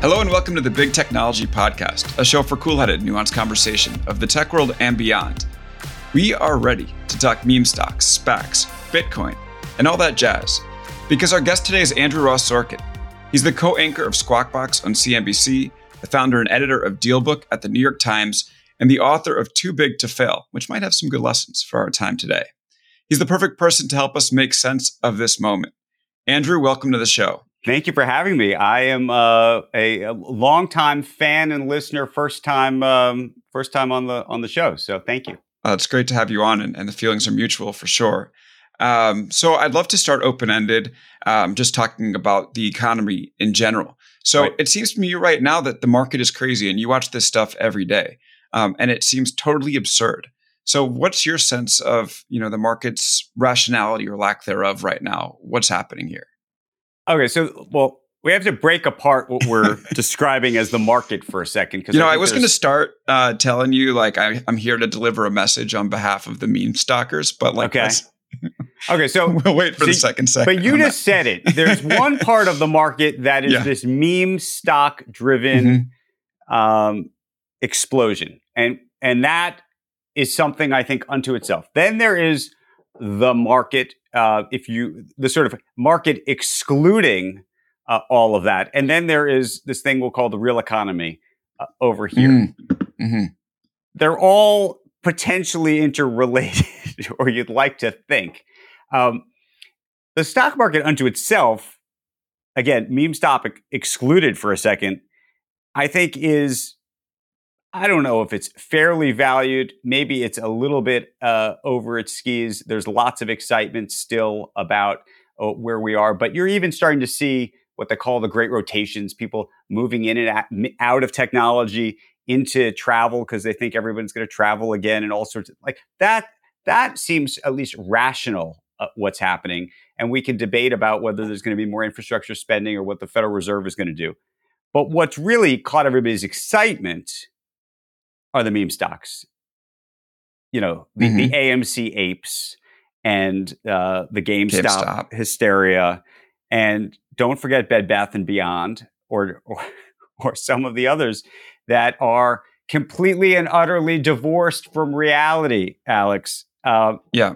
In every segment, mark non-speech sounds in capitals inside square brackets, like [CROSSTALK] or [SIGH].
Hello and welcome to the Big Technology Podcast, a show for cool headed, nuanced conversation of the tech world and beyond. We are ready to talk meme stocks, SPACs, Bitcoin, and all that jazz. Because our guest today is Andrew Ross Sorkin. He's the co anchor of Squawk Box on CNBC, the founder and editor of Dealbook at the New York Times, and the author of Too Big to Fail, which might have some good lessons for our time today. He's the perfect person to help us make sense of this moment. Andrew, welcome to the show. Thank you for having me. I am uh, a, a longtime fan and listener, first time, um, first time on the on the show. So thank you. Uh, it's great to have you on, and, and the feelings are mutual for sure. Um, so I'd love to start open ended, um, just talking about the economy in general. So right. it seems to me right now that the market is crazy, and you watch this stuff every day, um, and it seems totally absurd. So what's your sense of you know the market's rationality or lack thereof right now? What's happening here? Okay, so well, we have to break apart what we're [LAUGHS] describing as the market for a second. Because you know, I, I was going to start uh, telling you like I, am here to deliver a message on behalf of the meme stalkers, but like, okay, [LAUGHS] okay, so [LAUGHS] we'll wait for so, the second second. But you just said it. There's one part of the market that is yeah. this meme stock driven mm-hmm. um, explosion, and and that is something I think unto itself. Then there is the market uh, if you the sort of market excluding uh, all of that, and then there is this thing we'll call the real economy uh, over here. Mm. Mm-hmm. They're all potentially interrelated, [LAUGHS] or you'd like to think. Um, the stock market unto itself, again, meme stock excluded for a second, I think is I don't know if it's fairly valued. Maybe it's a little bit uh, over its skis. There's lots of excitement still about uh, where we are, but you're even starting to see what they call the great rotations people moving in and out of technology into travel because they think everyone's going to travel again and all sorts of like that. That seems at least rational. Uh, what's happening, and we can debate about whether there's going to be more infrastructure spending or what the Federal Reserve is going to do. But what's really caught everybody's excitement are the meme stocks. You know, the, mm-hmm. the AMC apes and uh, the GameStop, GameStop, hysteria, and don't forget Bed Bath and Beyond, or, or [LAUGHS] or some of the others that are completely and utterly divorced from reality. Alex, uh, yeah,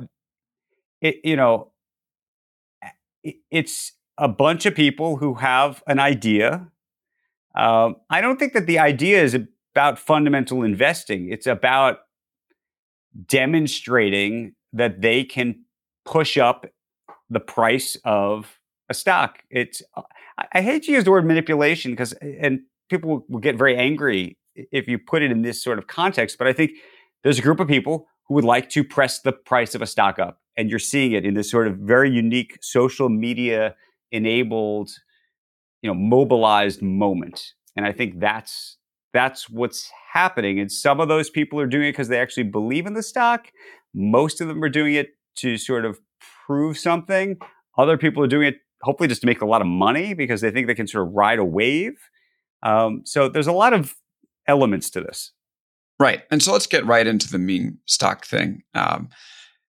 it, you know, it, it's a bunch of people who have an idea. Um, I don't think that the idea is about fundamental investing. It's about demonstrating that they can push up the price of a stock. It's I hate to use the word manipulation because and people will get very angry if you put it in this sort of context, but I think there's a group of people who would like to press the price of a stock up and you're seeing it in this sort of very unique social media enabled you know mobilized moment and i think that's that's what's happening. And some of those people are doing it because they actually believe in the stock. Most of them are doing it to sort of prove something. Other people are doing it hopefully just to make a lot of money because they think they can sort of ride a wave. Um, so there's a lot of elements to this. Right. And so let's get right into the meme stock thing. Um,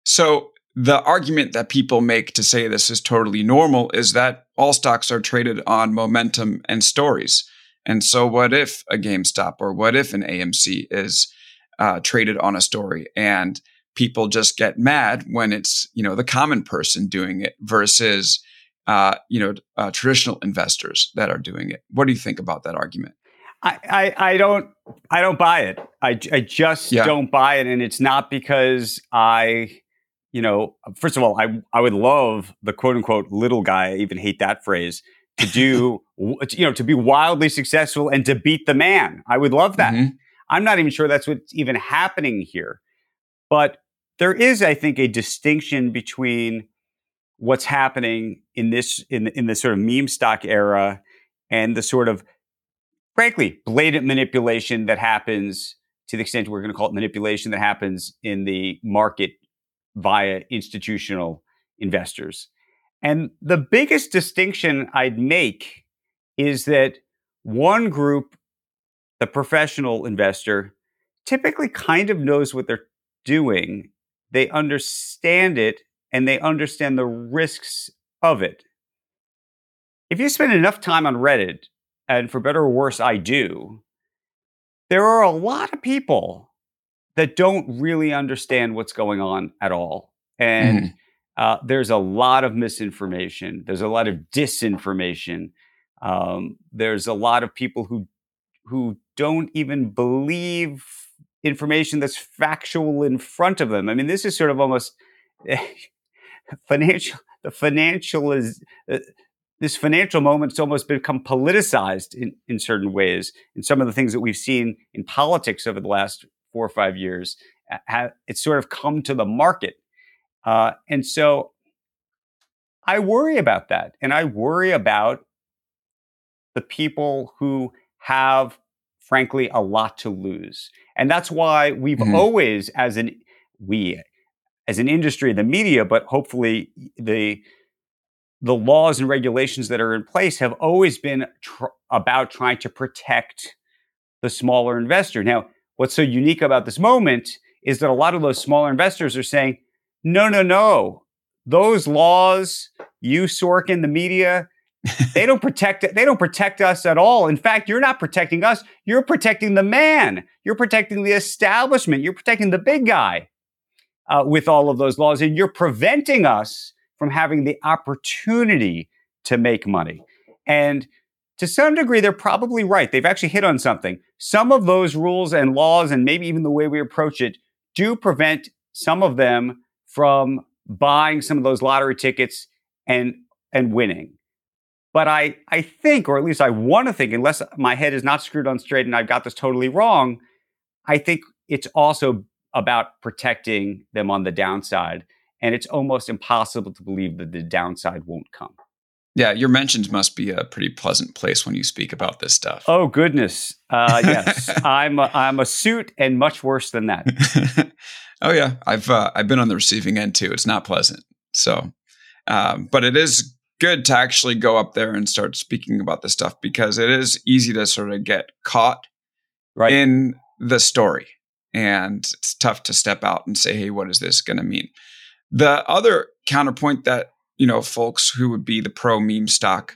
so the argument that people make to say this is totally normal is that all stocks are traded on momentum and stories. And so, what if a GameStop or what if an AMC is uh, traded on a story and people just get mad when it's you know the common person doing it versus uh, you know uh, traditional investors that are doing it? What do you think about that argument? I, I, I don't I don't buy it. I, I just yeah. don't buy it, and it's not because I you know first of all I I would love the quote unquote little guy. I even hate that phrase to do, you know, to be wildly successful and to beat the man. I would love that. Mm-hmm. I'm not even sure that's what's even happening here. But there is, I think, a distinction between what's happening in this in in this sort of meme stock era and the sort of frankly, blatant manipulation that happens to the extent we're going to call it manipulation that happens in the market via institutional investors. And the biggest distinction I'd make is that one group, the professional investor, typically kind of knows what they're doing. They understand it and they understand the risks of it. If you spend enough time on Reddit, and for better or worse, I do, there are a lot of people that don't really understand what's going on at all. And mm-hmm. Uh, there's a lot of misinformation, there's a lot of disinformation. Um, there's a lot of people who who don't even believe information that's factual in front of them. I mean, this is sort of almost [LAUGHS] financial. The financial is uh, this financial moment's almost become politicized in, in certain ways. And some of the things that we've seen in politics over the last four or five years, have, it's sort of come to the market. Uh, and so I worry about that. And I worry about the people who have, frankly, a lot to lose. And that's why we've mm-hmm. always, as an, we, as an industry, the media, but hopefully the the laws and regulations that are in place have always been tr- about trying to protect the smaller investor. Now, what's so unique about this moment is that a lot of those smaller investors are saying, no, no, no. Those laws, you, Sorkin, the media, they don't protect they don't protect us at all. In fact, you're not protecting us. You're protecting the man. You're protecting the establishment. You're protecting the big guy uh, with all of those laws, and you're preventing us from having the opportunity to make money. And to some degree, they're probably right. They've actually hit on something. Some of those rules and laws, and maybe even the way we approach it, do prevent some of them from buying some of those lottery tickets and and winning. But I I think, or at least I want to think, unless my head is not screwed on straight and I've got this totally wrong, I think it's also about protecting them on the downside and it's almost impossible to believe that the downside won't come. Yeah, your mentions must be a pretty pleasant place when you speak about this stuff. Oh goodness, uh, yes, [LAUGHS] I'm a, I'm a suit and much worse than that. [LAUGHS] oh yeah, I've uh, I've been on the receiving end too. It's not pleasant. So, um, but it is good to actually go up there and start speaking about this stuff because it is easy to sort of get caught right. in the story, and it's tough to step out and say, "Hey, what is this going to mean?" The other counterpoint that you know folks who would be the pro meme stock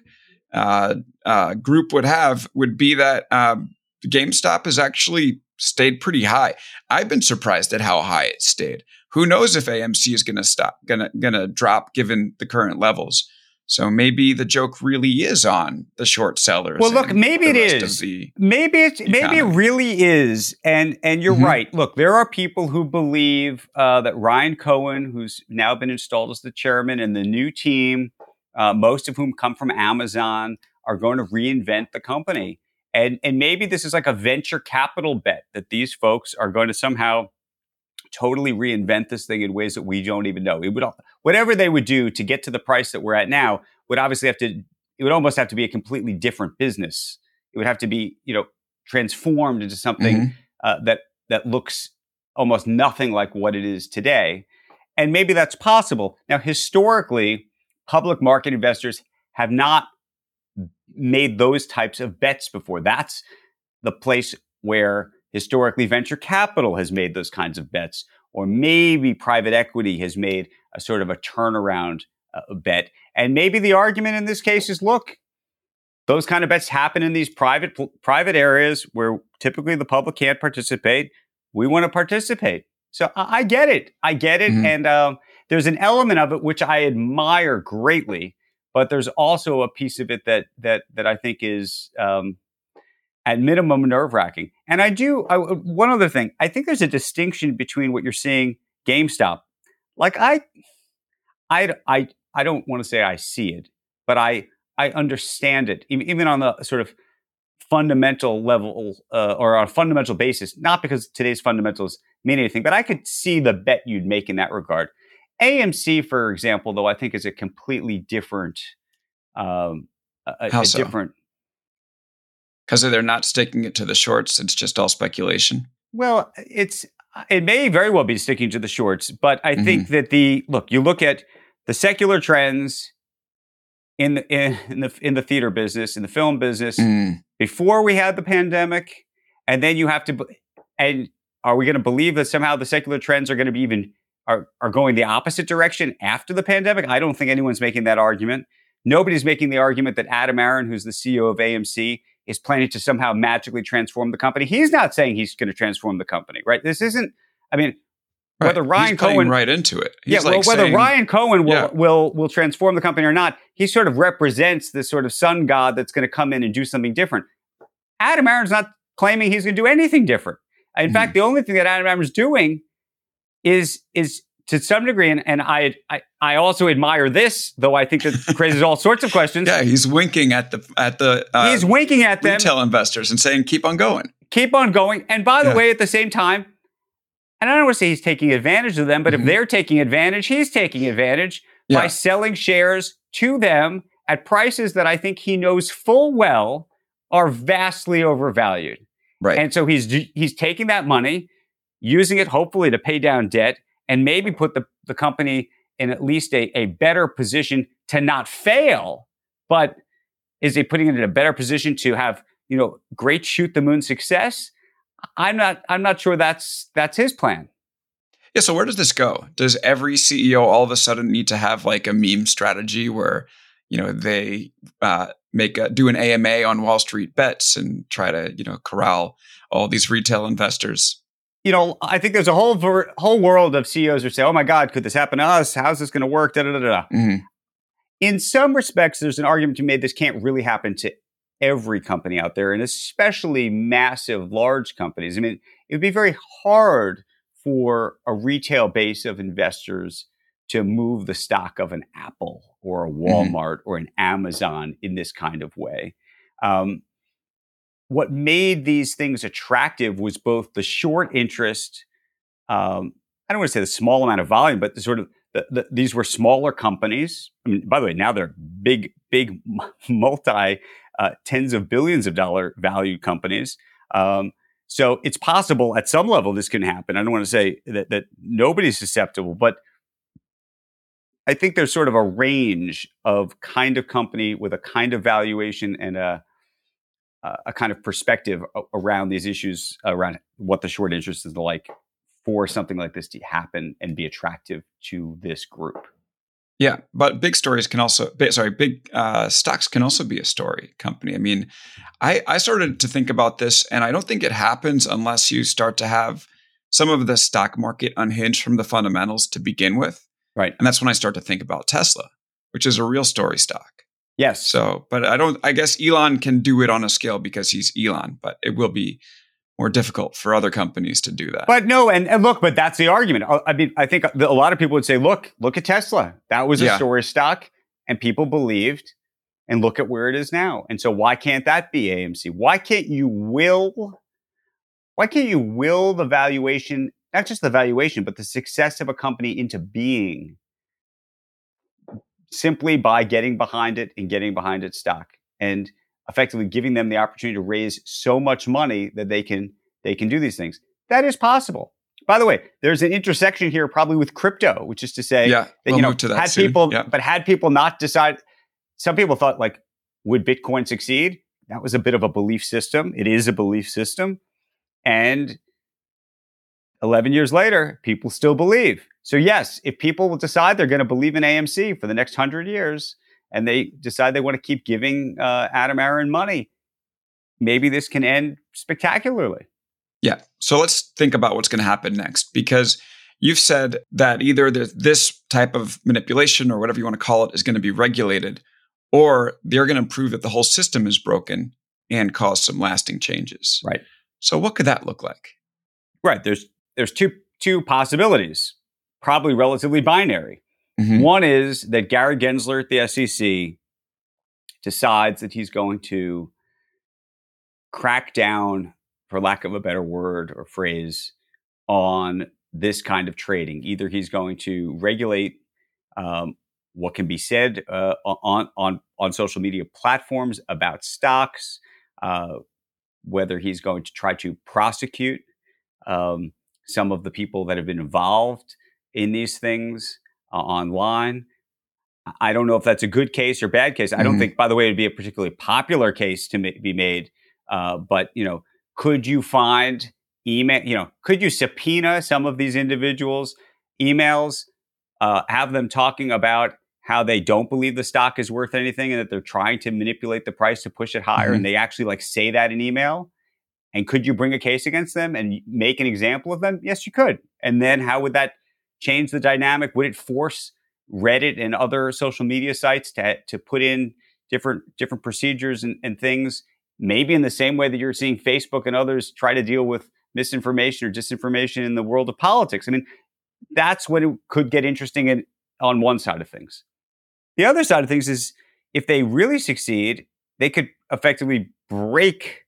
uh, uh, group would have would be that um, GameStop is actually stayed pretty high. I've been surprised at how high it stayed. Who knows if AMC is going to stop, going to going to drop given the current levels. So maybe the joke really is on the short sellers. Well, look, maybe it is. Maybe it's maybe it really is. And and you're mm-hmm. right. Look, there are people who believe uh, that Ryan Cohen, who's now been installed as the chairman, and the new team, uh, most of whom come from Amazon, are going to reinvent the company. And and maybe this is like a venture capital bet that these folks are going to somehow totally reinvent this thing in ways that we don't even know. It would whatever they would do to get to the price that we're at now would obviously have to it would almost have to be a completely different business. It would have to be you know transformed into something mm-hmm. uh, that that looks almost nothing like what it is today. And maybe that's possible. Now, historically, public market investors have not made those types of bets before. That's the place where historically venture capital has made those kinds of bets, or maybe private equity has made a sort of a turnaround uh, bet. And maybe the argument in this case is look, those kind of bets happen in these private private areas where typically the public can't participate. We want to participate. So I, I get it. I get it. Mm-hmm. And um, there's an element of it which I admire greatly, but there's also a piece of it that that that I think is um, at minimum nerve wracking. And I do I, one other thing. I think there's a distinction between what you're seeing GameStop. Like I, I, I, I don't want to say I see it, but I, I understand it even on the sort of fundamental level uh, or on a fundamental basis. Not because today's fundamentals mean anything, but I could see the bet you'd make in that regard. AMC, for example, though, I think is a completely different, um, a, a so? different because they're not sticking it to the shorts. It's just all speculation. Well, it's it may very well be sticking to the shorts, but I mm-hmm. think that the look you look at the secular trends in the in, in the in the theater business, in the film business, mm. before we had the pandemic, and then you have to and are we going to believe that somehow the secular trends are going to be even are, are going the opposite direction after the pandemic? I don't think anyone's making that argument. Nobody's making the argument that Adam Aron, who's the CEO of AMC, is planning to somehow magically transform the company. He's not saying he's going to transform the company, right? This isn't, I mean, right. whether Ryan he's Cohen right into it. He's yeah, like well, whether saying, Ryan Cohen will, yeah. will will transform the company or not, he sort of represents this sort of sun god that's going to come in and do something different. Adam Aron's not claiming he's going to do anything different. In mm-hmm. fact, the only thing that Adam Aron's doing is is to some degree, and, and I, I, I also admire this, though I think that [LAUGHS] raises all sorts of questions. Yeah, he's winking at the at the uh, he's winking at them, retail investors, and saying, "Keep on going, keep on going." And by the yeah. way, at the same time, and I don't want to say he's taking advantage of them, but mm-hmm. if they're taking advantage, he's taking advantage yeah. by selling shares to them at prices that I think he knows full well are vastly overvalued. Right. And so he's he's taking that money, using it hopefully to pay down debt and maybe put the, the company in at least a, a better position to not fail. But is he putting it in a better position to have, you know, great shoot the moon success? I'm not I'm not sure that's that's his plan. Yeah, so where does this go? Does every CEO all of a sudden need to have like a meme strategy where, you know, they uh, make a, do an AMA on Wall Street bets and try to, you know, corral all these retail investors? You know, I think there's a whole ver- whole world of CEOs who say, "Oh my God, could this happen to us? How's this going to work?" Da da da da. Mm-hmm. In some respects, there's an argument to be made this can't really happen to every company out there, and especially massive, large companies. I mean, it would be very hard for a retail base of investors to move the stock of an Apple or a mm-hmm. Walmart mm-hmm. or an Amazon in this kind of way. Um, what made these things attractive was both the short interest. Um, I don't want to say the small amount of volume, but the sort of the, the, these were smaller companies. I mean, by the way, now they're big, big, [LAUGHS] multi uh, tens of billions of dollar value companies. Um, so it's possible at some level this can happen. I don't want to say that that nobody's susceptible, but I think there's sort of a range of kind of company with a kind of valuation and a uh, a kind of perspective around these issues, around what the short interest is like for something like this to happen and be attractive to this group. Yeah, but big stories can also, sorry, big uh, stocks can also be a story company. I mean, I, I started to think about this, and I don't think it happens unless you start to have some of the stock market unhinged from the fundamentals to begin with. Right. And that's when I start to think about Tesla, which is a real story stock. Yes. So, but I don't, I guess Elon can do it on a scale because he's Elon, but it will be more difficult for other companies to do that. But no, and, and look, but that's the argument. I mean, I think a lot of people would say, look, look at Tesla. That was a yeah. story stock and people believed and look at where it is now. And so why can't that be AMC? Why can't you will, why can't you will the valuation, not just the valuation, but the success of a company into being simply by getting behind it and getting behind its stock and effectively giving them the opportunity to raise so much money that they can they can do these things. That is possible. By the way, there's an intersection here probably with crypto, which is to say yeah, that we'll you know that had soon. people yeah. but had people not decide some people thought like would Bitcoin succeed? That was a bit of a belief system. It is a belief system. And 11 years later, people still believe. So, yes, if people will decide they're going to believe in AMC for the next 100 years and they decide they want to keep giving uh, Adam Aron money, maybe this can end spectacularly. Yeah. So, let's think about what's going to happen next because you've said that either this type of manipulation or whatever you want to call it is going to be regulated or they're going to prove that the whole system is broken and cause some lasting changes. Right. So, what could that look like? Right. There's there's two two possibilities probably relatively binary. Mm-hmm. One is that Gary Gensler at the SEC decides that he's going to crack down, for lack of a better word or phrase, on this kind of trading. Either he's going to regulate um, what can be said uh, on on on social media platforms about stocks. Uh, whether he's going to try to prosecute um, some of the people that have been involved in these things uh, online. I don't know if that's a good case or bad case. I don't mm-hmm. think, by the way, it'd be a particularly popular case to ma- be made. Uh, but you know, could you find email? You know, could you subpoena some of these individuals' emails, uh, have them talking about how they don't believe the stock is worth anything and that they're trying to manipulate the price to push it higher, mm-hmm. and they actually like say that in email? And could you bring a case against them and make an example of them? Yes, you could. And then how would that change the dynamic? Would it force Reddit and other social media sites to, to put in different different procedures and, and things? Maybe in the same way that you're seeing Facebook and others try to deal with misinformation or disinformation in the world of politics. I mean, that's when it could get interesting in, on one side of things. The other side of things is if they really succeed, they could effectively break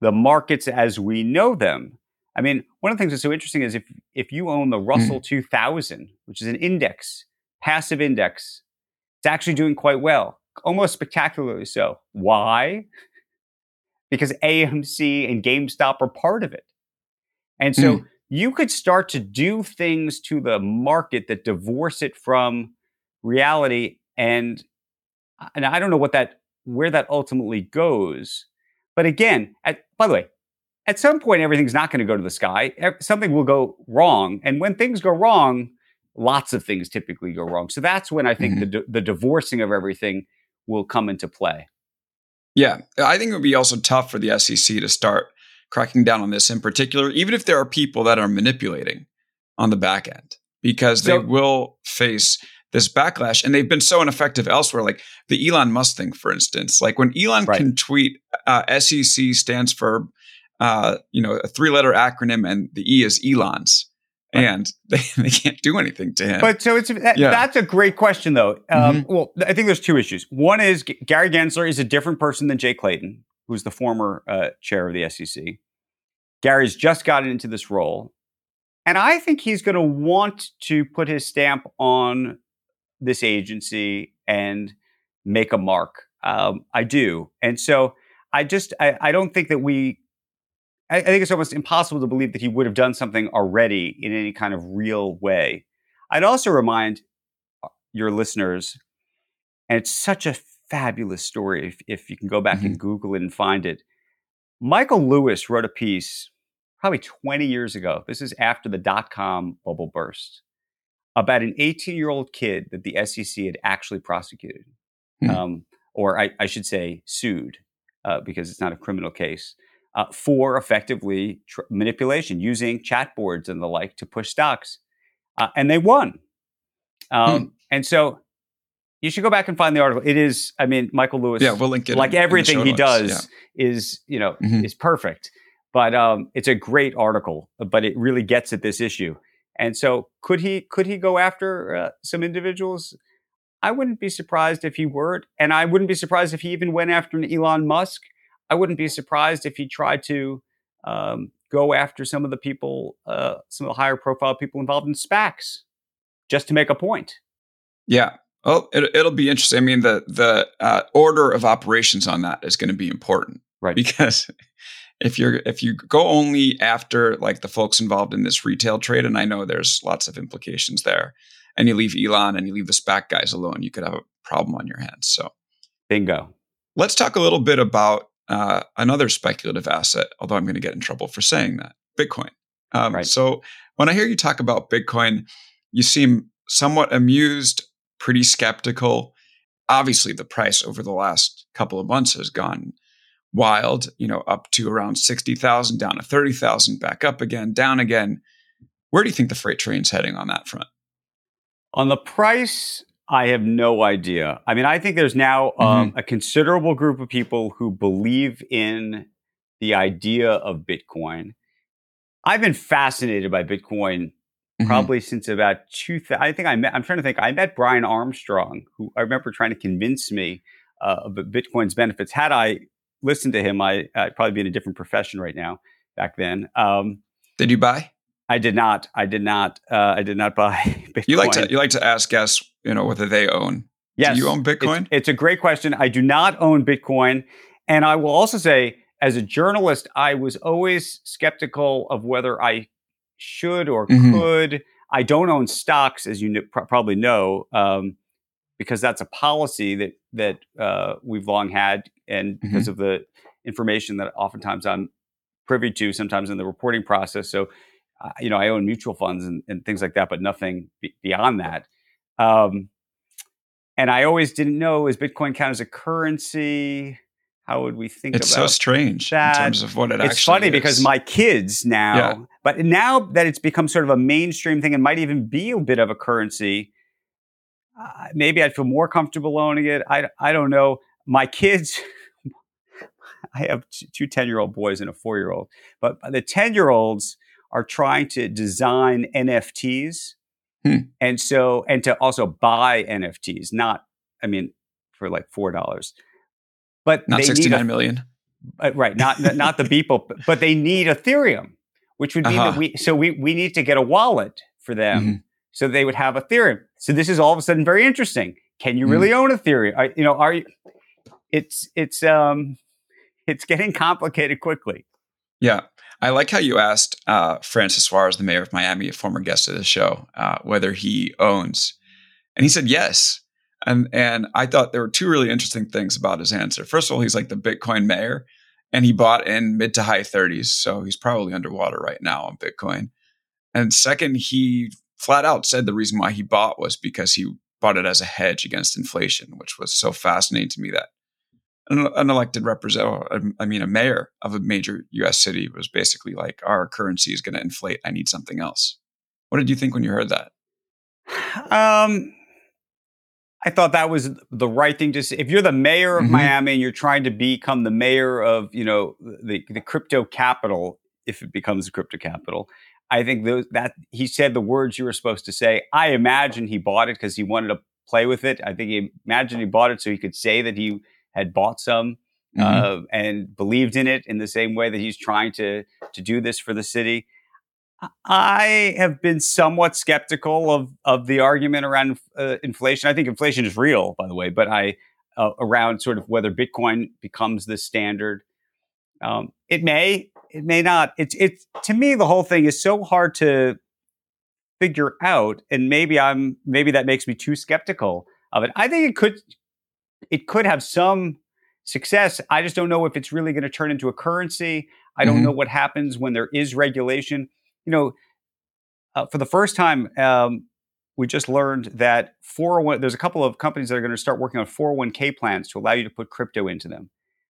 the markets as we know them. I mean, one of the things that's so interesting is if if you own the Russell mm. 2000, which is an index, passive index, it's actually doing quite well, almost spectacularly so. Why? Because AMC and GameStop are part of it. And so mm. you could start to do things to the market that divorce it from reality and and I don't know what that where that ultimately goes. But again, at, by the way, at some point, everything's not going to go to the sky. Something will go wrong. And when things go wrong, lots of things typically go wrong. So that's when I think mm-hmm. the, the divorcing of everything will come into play. Yeah. I think it would be also tough for the SEC to start cracking down on this in particular, even if there are people that are manipulating on the back end, because so, they will face this backlash and they've been so ineffective elsewhere like the elon musk thing for instance like when elon right. can tweet uh, sec stands for uh, you know a three letter acronym and the e is elon's right. and [LAUGHS] they, they can't do anything to him but so it's that, yeah. that's a great question though um, mm-hmm. well i think there's two issues one is gary gensler is a different person than jay clayton who's the former uh, chair of the sec gary's just gotten into this role and I think he's going to want to put his stamp on this agency and make a mark. Um, I do. And so I just, I, I don't think that we, I, I, think it's almost impossible to believe that he would have done something already in any kind of real way. I'd also remind uh, your listeners, and it's such a fabulous story if, if you can go back mm-hmm. and Google it and find it. Michael Lewis wrote a piece probably 20 years ago. This is after the dot com bubble burst about an 18 year old kid that the SEC had actually prosecuted, hmm. um, or I, I, should say sued, uh, because it's not a criminal case, uh, for effectively tr- manipulation using chat boards and the like to push stocks. Uh, and they won. Um, hmm. And so you should go back and find the article. It is, I mean, Michael Lewis. Yeah, we'll link it. Like in, everything in he does yeah. is, you know, mm-hmm. is perfect. But um, it's a great article. But it really gets at this issue. And so, could he could he go after uh, some individuals? I wouldn't be surprised if he were, and I wouldn't be surprised if he even went after an Elon Musk. I wouldn't be surprised if he tried to um, go after some of the people, uh, some of the higher profile people involved in SPACs, just to make a point. Yeah. Well, it, will be interesting. I mean, the the uh, order of operations on that is going to be important, right? Because if you're if you go only after like the folks involved in this retail trade, and I know there's lots of implications there, and you leave Elon and you leave the SPAC guys alone, you could have a problem on your hands. So, bingo. Let's talk a little bit about uh, another speculative asset. Although I'm going to get in trouble for saying that, Bitcoin. Um, right. So when I hear you talk about Bitcoin, you seem somewhat amused, pretty skeptical. Obviously, the price over the last couple of months has gone wild, you know, up to around 60,000, down to 30,000, back up again, down again. Where do you think the freight train's heading on that front? On the price, I have no idea. I mean, I think there's now um, mm-hmm. a considerable group of people who believe in the idea of Bitcoin. I've been fascinated by Bitcoin mm-hmm. probably since about two. I think I met. I'm trying to think. I met Brian Armstrong, who I remember trying to convince me uh, of Bitcoin's benefits. Had I listened to him, I, would probably be in a different profession right now. Back then, um, did you buy? I did not. I did not. Uh, I did not [LAUGHS] buy Bitcoin. You like to you like to ask guests, you know, whether they own. Yes, do you own Bitcoin? It's, it's a great question. I do not own Bitcoin, and I will also say as a journalist, I was always skeptical of whether I should or mm-hmm. could. I don't own stocks, as you pr- probably know, um, because that's a policy that that uh, we've long had, and because mm-hmm. of the information that oftentimes I'm privy to, sometimes in the reporting process. So, uh, you know, I own mutual funds and, and things like that, but nothing b- beyond that. Um, and I always didn't know is Bitcoin count as a currency? How would we think about it? it's so strange that? in terms of what it it's funny is. because my kids now, yeah. but now that it's become sort of a mainstream thing and might even be a bit of a currency, uh, maybe I'd feel more comfortable owning it. I, I don't know. My kids, I have two 10 year old boys and a four year old, but the 10 year olds are trying to design NFTs. Hmm. And so, and to also buy NFTs, not, I mean, for like $4 but not sixty nine million. Uh, right, not not the people, but they need Ethereum, which would mean uh-huh. that we so we we need to get a wallet for them, mm-hmm. so they would have Ethereum. So this is all of a sudden very interesting. Can you mm-hmm. really own Ethereum? I, you know, are you? It's it's um it's getting complicated quickly. Yeah. I like how you asked uh, Francis Suarez, the mayor of Miami, a former guest of the show, uh, whether he owns. And he said yes. And and I thought there were two really interesting things about his answer. First of all, he's like the Bitcoin mayor, and he bought in mid to high 30s, so he's probably underwater right now on Bitcoin. And second, he flat out said the reason why he bought was because he bought it as a hedge against inflation, which was so fascinating to me that an, an elected representative, I mean, a mayor of a major U.S. city was basically like, "Our currency is going to inflate. I need something else." What did you think when you heard that? [SIGHS] Um, I thought that was the right thing to say. If you're the mayor of mm-hmm. Miami and you're trying to become the mayor of, you know, the, the crypto capital, if it becomes a crypto capital, I think those, that he said the words you were supposed to say. I imagine he bought it because he wanted to play with it. I think he imagined he bought it so he could say that he had bought some mm-hmm. uh, and believed in it in the same way that he's trying to to do this for the city. I have been somewhat skeptical of of the argument around uh, inflation. I think inflation is real, by the way, but I uh, around sort of whether Bitcoin becomes the standard. Um, it may, it may not. It's it's to me the whole thing is so hard to figure out, and maybe I'm maybe that makes me too skeptical of it. I think it could it could have some success. I just don't know if it's really going to turn into a currency. I don't mm-hmm. know what happens when there is regulation you know, uh, for the first time, um, we just learned that 401, there's a couple of companies that are going to start working on 401k plans to allow you to put crypto into them.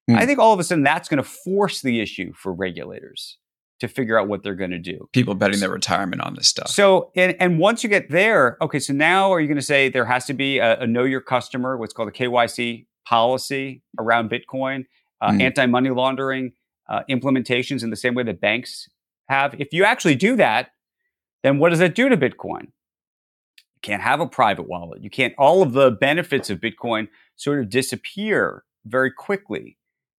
Mm. I think all of a sudden that's going to force the issue for regulators to figure out what they're going to do. People betting their retirement on this stuff. So, and, and once you get there, okay, so now are you going to say there has to be a, a know your customer, what's called a KYC policy around Bitcoin, uh, mm. anti money laundering uh, implementations in the same way that banks have, if you actually do that, then what does that do to Bitcoin? You can't have a private wallet. You can't, all of the benefits of Bitcoin sort of disappear very quickly.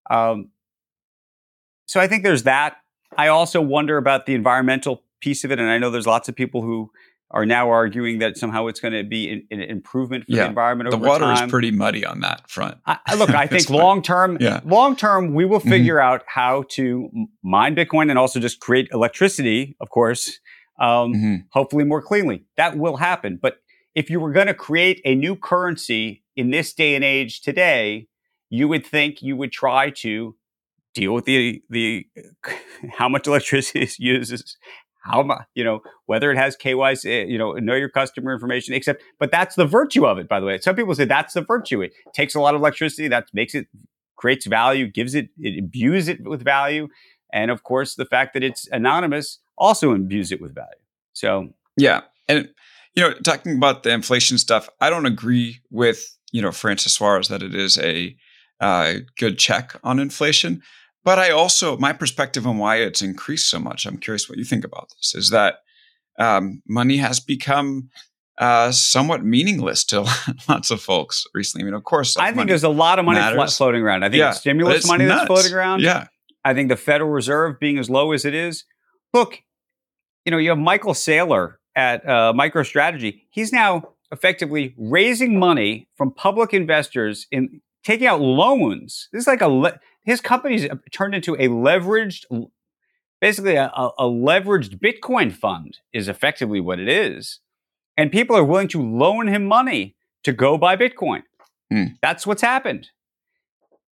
Um, so I think there's that. I also wonder about the environmental piece of it. And I know there's lots of people who are now arguing that somehow it's going to be an, improvement for yeah. the environment. the water time. is pretty muddy on that front. I, look, [LAUGHS] I think long term, yeah. long term, we will mm-hmm. figure mm-hmm. out how to mine Bitcoin and also just create electricity, of course, um, mm-hmm. hopefully more cleanly. That will happen. But if you were going to create a new currency in this day and age today, you would think you would try to deal with the the [LAUGHS] how much electricity it uses, how much, you know, whether it has KYC, you know, know your customer information, except, but that's the virtue of it, by the way. Some people say that's the virtue. It takes a lot of electricity, that makes it, creates value, gives it, it imbues it with value. And of course, the fact that it's anonymous also imbues it with value. So, yeah. And, you know, talking about the inflation stuff, I don't agree with, you know, Francis Suarez that it is a uh, good check on inflation. But I also, my perspective on why it's increased so much, I'm curious what you think about this, is that um, money has become uh, somewhat meaningless to [LAUGHS] lots of folks recently. I mean, of course, I think there's a lot of money matters. floating around. I think yeah, it's stimulus money nuts. that's floating around. Yeah. I think the Federal Reserve being as low as it is. Look, you know, you have Michael Saylor at uh, MicroStrategy. He's now effectively raising money from public investors in taking out loans. This is like a his company's turned into a leveraged, basically a, a leveraged Bitcoin fund is effectively what it is. And people are willing to loan him money to go buy Bitcoin. Hmm. That's what's happened.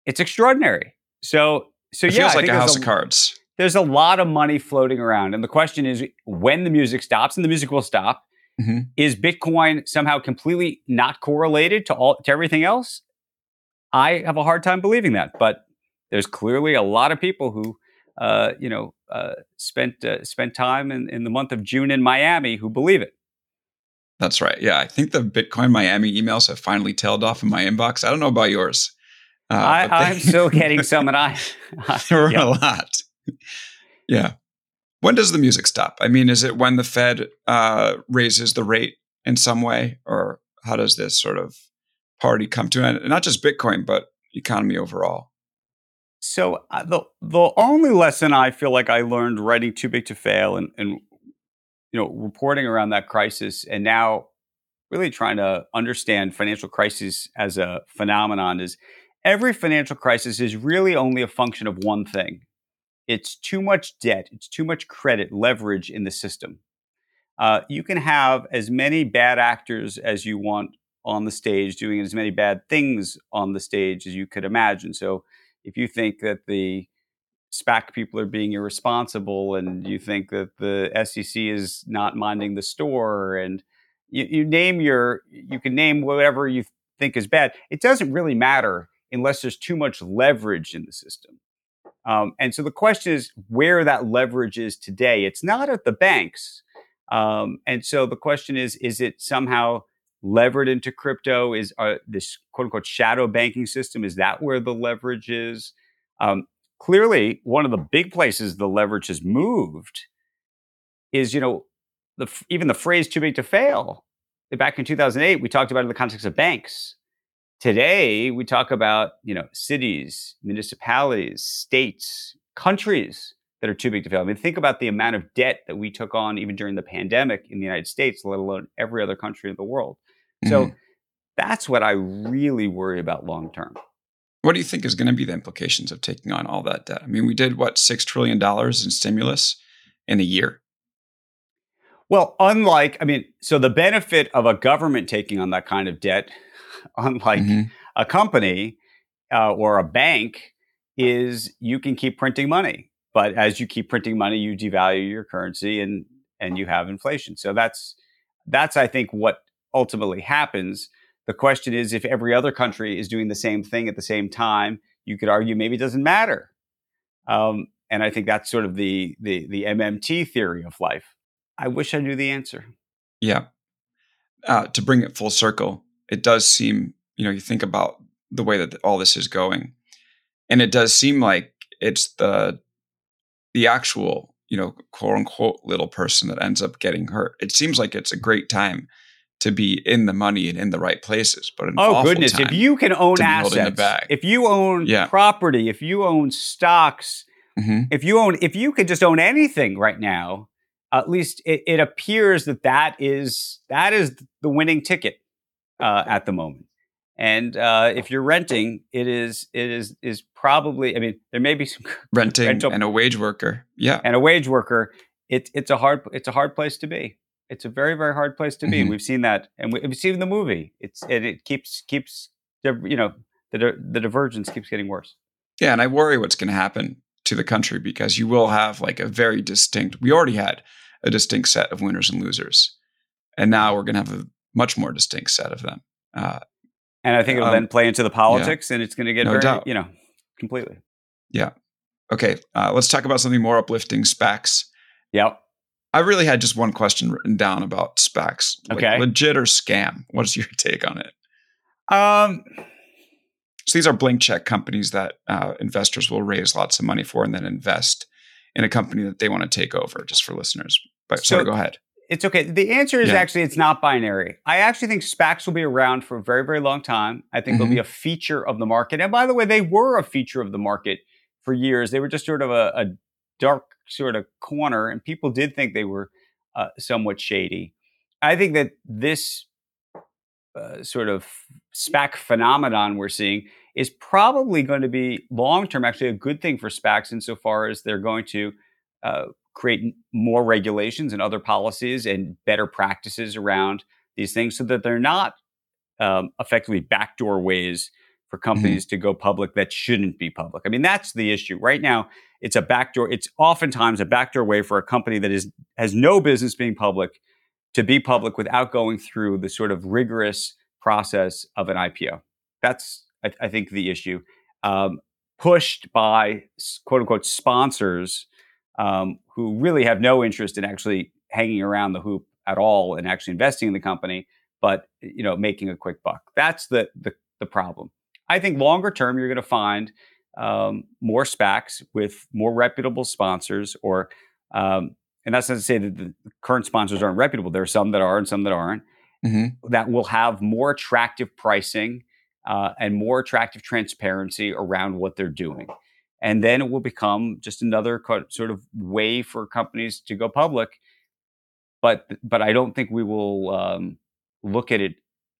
It's extraordinary. So, so it yeah, feels like a house a, of cards. There's a lot of money floating around, and the question is when the music stops, and the music will stop. Mm-hmm. Is Bitcoin somehow completely not correlated to all to everything else? I have a hard time believing that, but there's clearly a lot of people who, uh, you know, uh, spent uh, spent time in, in the month of June in Miami who believe it. That's right. Yeah, I think the Bitcoin Miami emails have finally tailed off in my inbox. I don't know about yours. Uh, I, am still getting some, and I [LAUGHS] there were yeah. a lot. yeah. When does the music stop? I mean, is it when the Fed uh, raises the rate in some way, or how does this sort of party come to an end? Not just Bitcoin, but economy overall. So uh, the the only lesson I feel like I learned writing Too Big to Fail and, and you know reporting around that crisis, and now really trying to understand financial crisis as a phenomenon is every financial crisis is really only a function of one thing, it's too much debt, it's too much credit leverage in the system. Uh, you can have as many bad actors as you want on the stage doing as many bad things on the stage as you could imagine. So if you think that the SPAC people are being irresponsible and you think that the SEC is not minding the store and you, you name your, you can name whatever you think is bad. It doesn't really matter unless there's too much leverage in the system. Um, and so the question is where that leverage is today. It's not at the banks. Um, and so the question is, is it somehow levered into crypto? Is uh, this quote unquote shadow banking system? Is that where the leverage is? Um, clearly, one of the big places the leverage has moved is, you know, the, even the phrase too big to fail. Back in 2008, we talked about it in the context of banks. Today, we talk about, you know, cities, municipalities, states, countries that are too big to fail. I mean, think about the amount of debt that we took on even during the pandemic in the United States, let alone every other country in the world. So mm-hmm. that's what I really worry about long term. What do you think is going to be the implications of taking on all that debt? I mean, we did what, $6 trillion in stimulus in a year? Well, unlike, I mean, so the benefit of a government taking on that kind of debt [LAUGHS] unlike mm-hmm. a company uh, or a bank, is you can keep printing money. But as you keep printing money, you devalue your currency and and you have inflation. So that's that's I think what ultimately happens. The question is if every other country is doing the same thing at the same time, you could argue maybe it doesn't matter. Um, and I think that's sort of the, the the MMT theory of life. I wish I knew the answer. Yeah. Uh, to bring it full circle, it does seem, you know, you think about the way that all this is going, and it does seem like it's the the actual, you know, quote unquote little person that ends up getting hurt. It seems like it's a great time to be in the money and in the right places. But oh goodness, if you can own assets, if you own yeah. property, if you own stocks, mm-hmm. if you own, if you could just own anything right now, at least it, it appears that that is that is the winning ticket uh, at the moment. And uh, if you're renting, it is it is is probably. I mean, there may be some [LAUGHS] renting rental, and a wage worker. Yeah, and a wage worker. It's it's a hard it's a hard place to be. It's a very very hard place to be. Mm-hmm. We've seen that, and we, have seen the movie. It's and it keeps keeps you know the the divergence keeps getting worse. Yeah, and I worry what's going to happen to the country because you will have like a very distinct. We already had a distinct set of winners and losers, and now we're going to have a much more distinct set of them. Uh, and I think it'll um, then play into the politics, yeah, and it's going to get no very, doubt. you know, completely. Yeah. Okay. Uh, let's talk about something more uplifting. SPACs. Yep. I really had just one question written down about SPACs. Like okay. Legit or scam? What's your [LAUGHS] take on it? Um. So these are blank check companies that uh, investors will raise lots of money for and then invest in a company that they want to take over. Just for listeners. But so, sorry, go ahead. It's okay. The answer is yeah. actually it's not binary. I actually think SPACs will be around for a very, very long time. I think mm-hmm. they'll be mm-hmm. a feature of the market. And by the way, they were a feature of the market for years. They were just sort of a, a dark sort of corner, and people did think they were uh, somewhat shady. I think that this uh, sort of SPAC phenomenon we're seeing is probably going to be long term actually a good thing for SPACs insofar as they're going to uh, create more regulations and other policies and better practices around these things so that they're not um, effectively backdoor ways for mm-hmm. companies mm-hmm. to go public that shouldn't be public. I mean, that's the issue. Right now, it's a backdoor, it's oftentimes a backdoor way for a company that is has no business being public to be public without going through the sort of rigorous process of an IPO. That's, I, I think, the issue. Um, pushed by quote unquote sponsors um, who really have no interest in actually hanging around the hoop at all and actually investing in the company, but you know making a quick buck. That's the the, the problem. I think longer term, you're going to find um, more SPACs with more reputable sponsors, or um, and that's not to say that the current sponsors aren't reputable. There are some that are and some that aren't. Mm-hmm. That will have more attractive pricing uh, and more attractive transparency around what they're doing and then it will become just another sort of way for companies to go public. But but I don't think we will um, look at it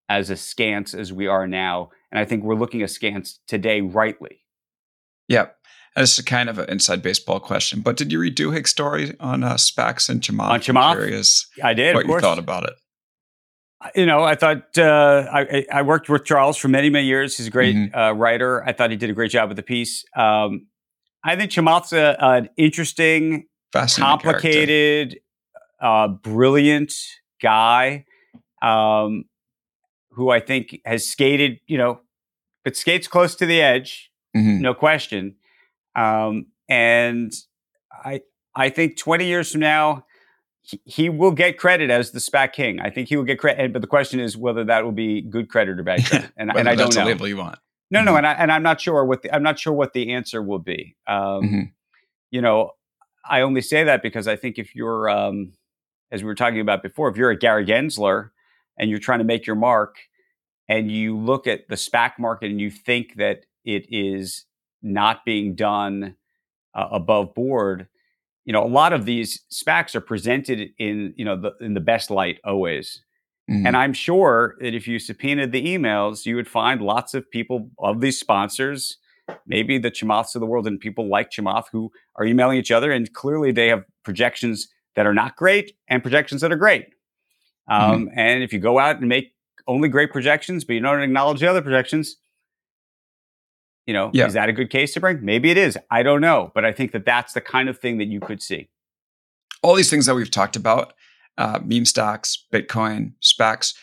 as askance as we are now, and I think we're looking askance today rightly. Yeah. This is kind of an inside baseball question, but did you read Duhigg's story on uh, SPACs and Chamath? On Chamath? Curious I did. What you thought about it? You know, I thought uh, I, I, worked with Charles for many, many years. He's a great mm-hmm. uh, writer. I thought he did a great job with the piece. Um, I think Chamath's a, an interesting, complicated, uh, brilliant guy um, who I think has skated, you know, but skates close to the edge, mm-hmm. no question. Um, and I, I think 20 years from now, he, he, will get credit as the SPAC king. I think he will get credit, but the question is whether that will be good credit or bad [LAUGHS] credit. And, and I don't that's know. label you want. No, no, mm-hmm. and I and I'm not sure what the I'm not sure what the answer will be. Um, mm-hmm. You know, I only say that because I think if you're, um, as we were talking about before, if you're a Gary Gensler and you're trying to make your mark, and you look at the SPAC market and you think that it is not being done uh, above board, you know, a lot of these SPACs are presented in you know the, in the best light always. Mm-hmm. And I'm sure that if you subpoenaed the emails, you would find lots of people of these sponsors, maybe the Chamaths of the world and people like Chamath who are emailing each other. And clearly they have projections that are not great and projections that are great. Um, mm-hmm. And if you go out and make only great projections, but you don't acknowledge the other projections, you know, yeah. is that a good case to bring? Maybe it is. I don't know. But I think that that's the kind of thing that you could see. All these things that we've talked about uh, meme stocks, Bitcoin, SPACs.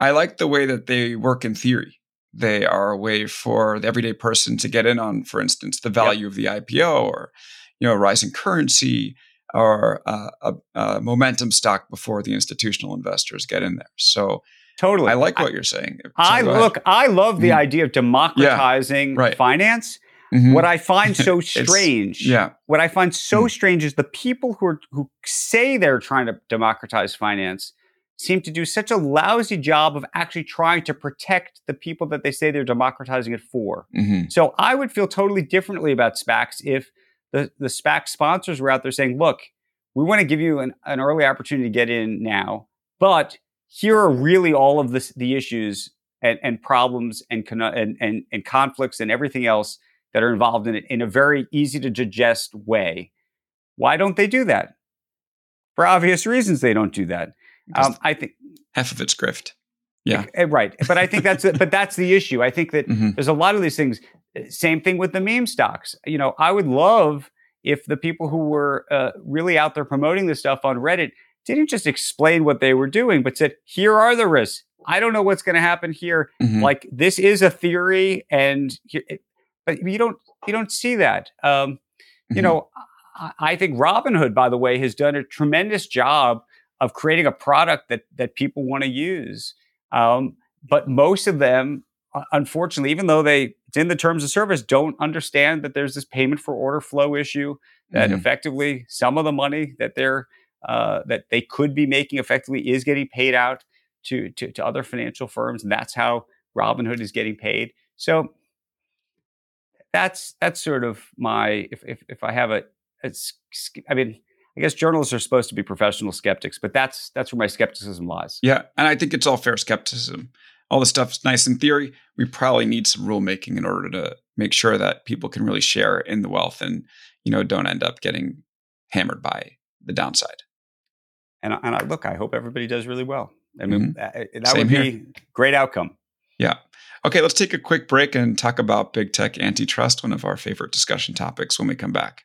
I like the way that they work in theory. They are a way for the everyday person to get in on, for instance, the value yep. of the IPO or, you know, a rising currency or uh, a, a, momentum stock before the institutional investors get in there. So totally, I like what I, you're saying. So I look, I love the mm-hmm. idea of democratizing yeah, right. finance. Mm-hmm. What I find [LAUGHS] so strange, yeah. What I find so mm. strange is the people who are who say they're trying to democratize finance seem to do such a lousy job of actually trying to protect the people that they say they're democratizing it for. Mm-hmm. So I would feel totally differently about SPACs if the the SPAC sponsors were out there saying, "Look, we want to give you an, an early opportunity to get in now, but here are really all of this, the issues and, and problems and, and, and, and conflicts and everything else that are involved in it in a very easy to digest way. Why don't they do that? For obvious reasons, they don't do that. Um, I think half of it's grift. Yeah, eh, right. But I think that's but that's the issue. I think that [LAUGHS] mm-hmm. there's a lot of these things. Same thing with the meme stocks. You know, I would love if the people who were uh, really out there promoting this stuff on Reddit didn't just explain what they were doing, but said, "Here are the risks. I don't know what's going to happen here. Mm-hmm. Like this is a theory, and but you don't you don't see that. Um, you mm-hmm. know, I, I think Robinhood, by the way, has done a tremendous job of creating a product that that people want to use. Um, but most of them, unfortunately, even though they it's in the terms of service, don't understand that there's this payment for order flow issue. That mm-hmm. effectively, some of the money that they're uh, that they could be making effectively is getting paid out to, to to other financial firms, and that's how Robinhood is getting paid. So that's that's sort of my if if, if I have a, a I mean I guess journalists are supposed to be professional skeptics, but that's that's where my skepticism lies. Yeah, and I think it's all fair skepticism. All the stuff's nice in theory. We probably need some rulemaking in order to make sure that people can really share in the wealth and you know don't end up getting hammered by the downside. And, and I, look, I hope everybody does really well. I mean, mm-hmm. that Same would be here. great outcome. Yeah. Okay, let's take a quick break and talk about big tech antitrust, one of our favorite discussion topics when we come back.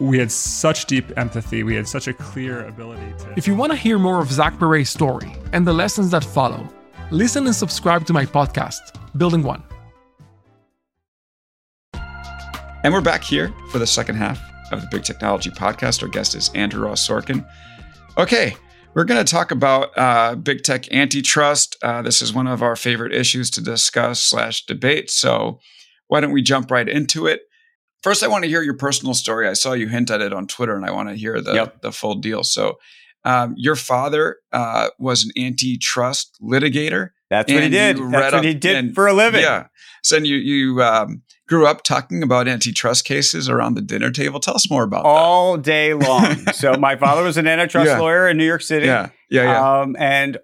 we had such deep empathy. We had such a clear ability to. If you want to hear more of Zach Perret's story and the lessons that follow, listen and subscribe to my podcast, Building One. And we're back here for the second half of the Big Technology Podcast. Our guest is Andrew Ross Sorkin. Okay, we're going to talk about uh, big tech antitrust. Uh, this is one of our favorite issues to discuss slash debate. So why don't we jump right into it? First, I want to hear your personal story. I saw you hint at it on Twitter, and I want to hear the yep. the full deal. So, um, your father uh, was an antitrust litigator. That's what he did. That's what he did and, for a living. Yeah. So you you um, grew up talking about antitrust cases around the dinner table. Tell us more about that. all that. day long. [LAUGHS] so my father was an antitrust yeah. lawyer in New York City. Yeah, yeah, yeah. Um, and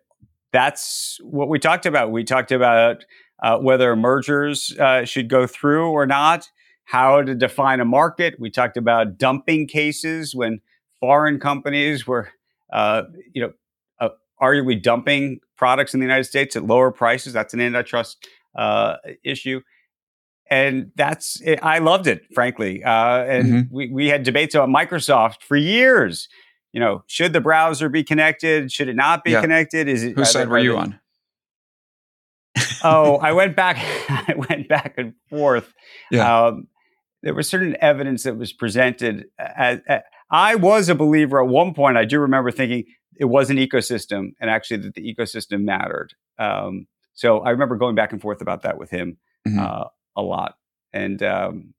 that's what we talked about. We talked about uh, whether mergers uh, should go through or not how to define a market. We talked about dumping cases when foreign companies were, uh, you know, uh, arguably dumping products in the United States at lower prices. That's an antitrust uh, issue. And that's, it, I loved it, frankly. Uh, and mm-hmm. we, we had debates about Microsoft for years. You know, should the browser be connected? Should it not be yeah. connected? Is it, Whose side were you on? oh, I [LAUGHS] went back. [LAUGHS] I went back and forth. Yeah. Um, there was certain evidence that was presented. As, as, I was a believer at one point. I do remember thinking it was an ecosystem, and actually that the ecosystem mattered. Um, so I remember going back and forth about that with him mm-hmm. uh, a lot. And um,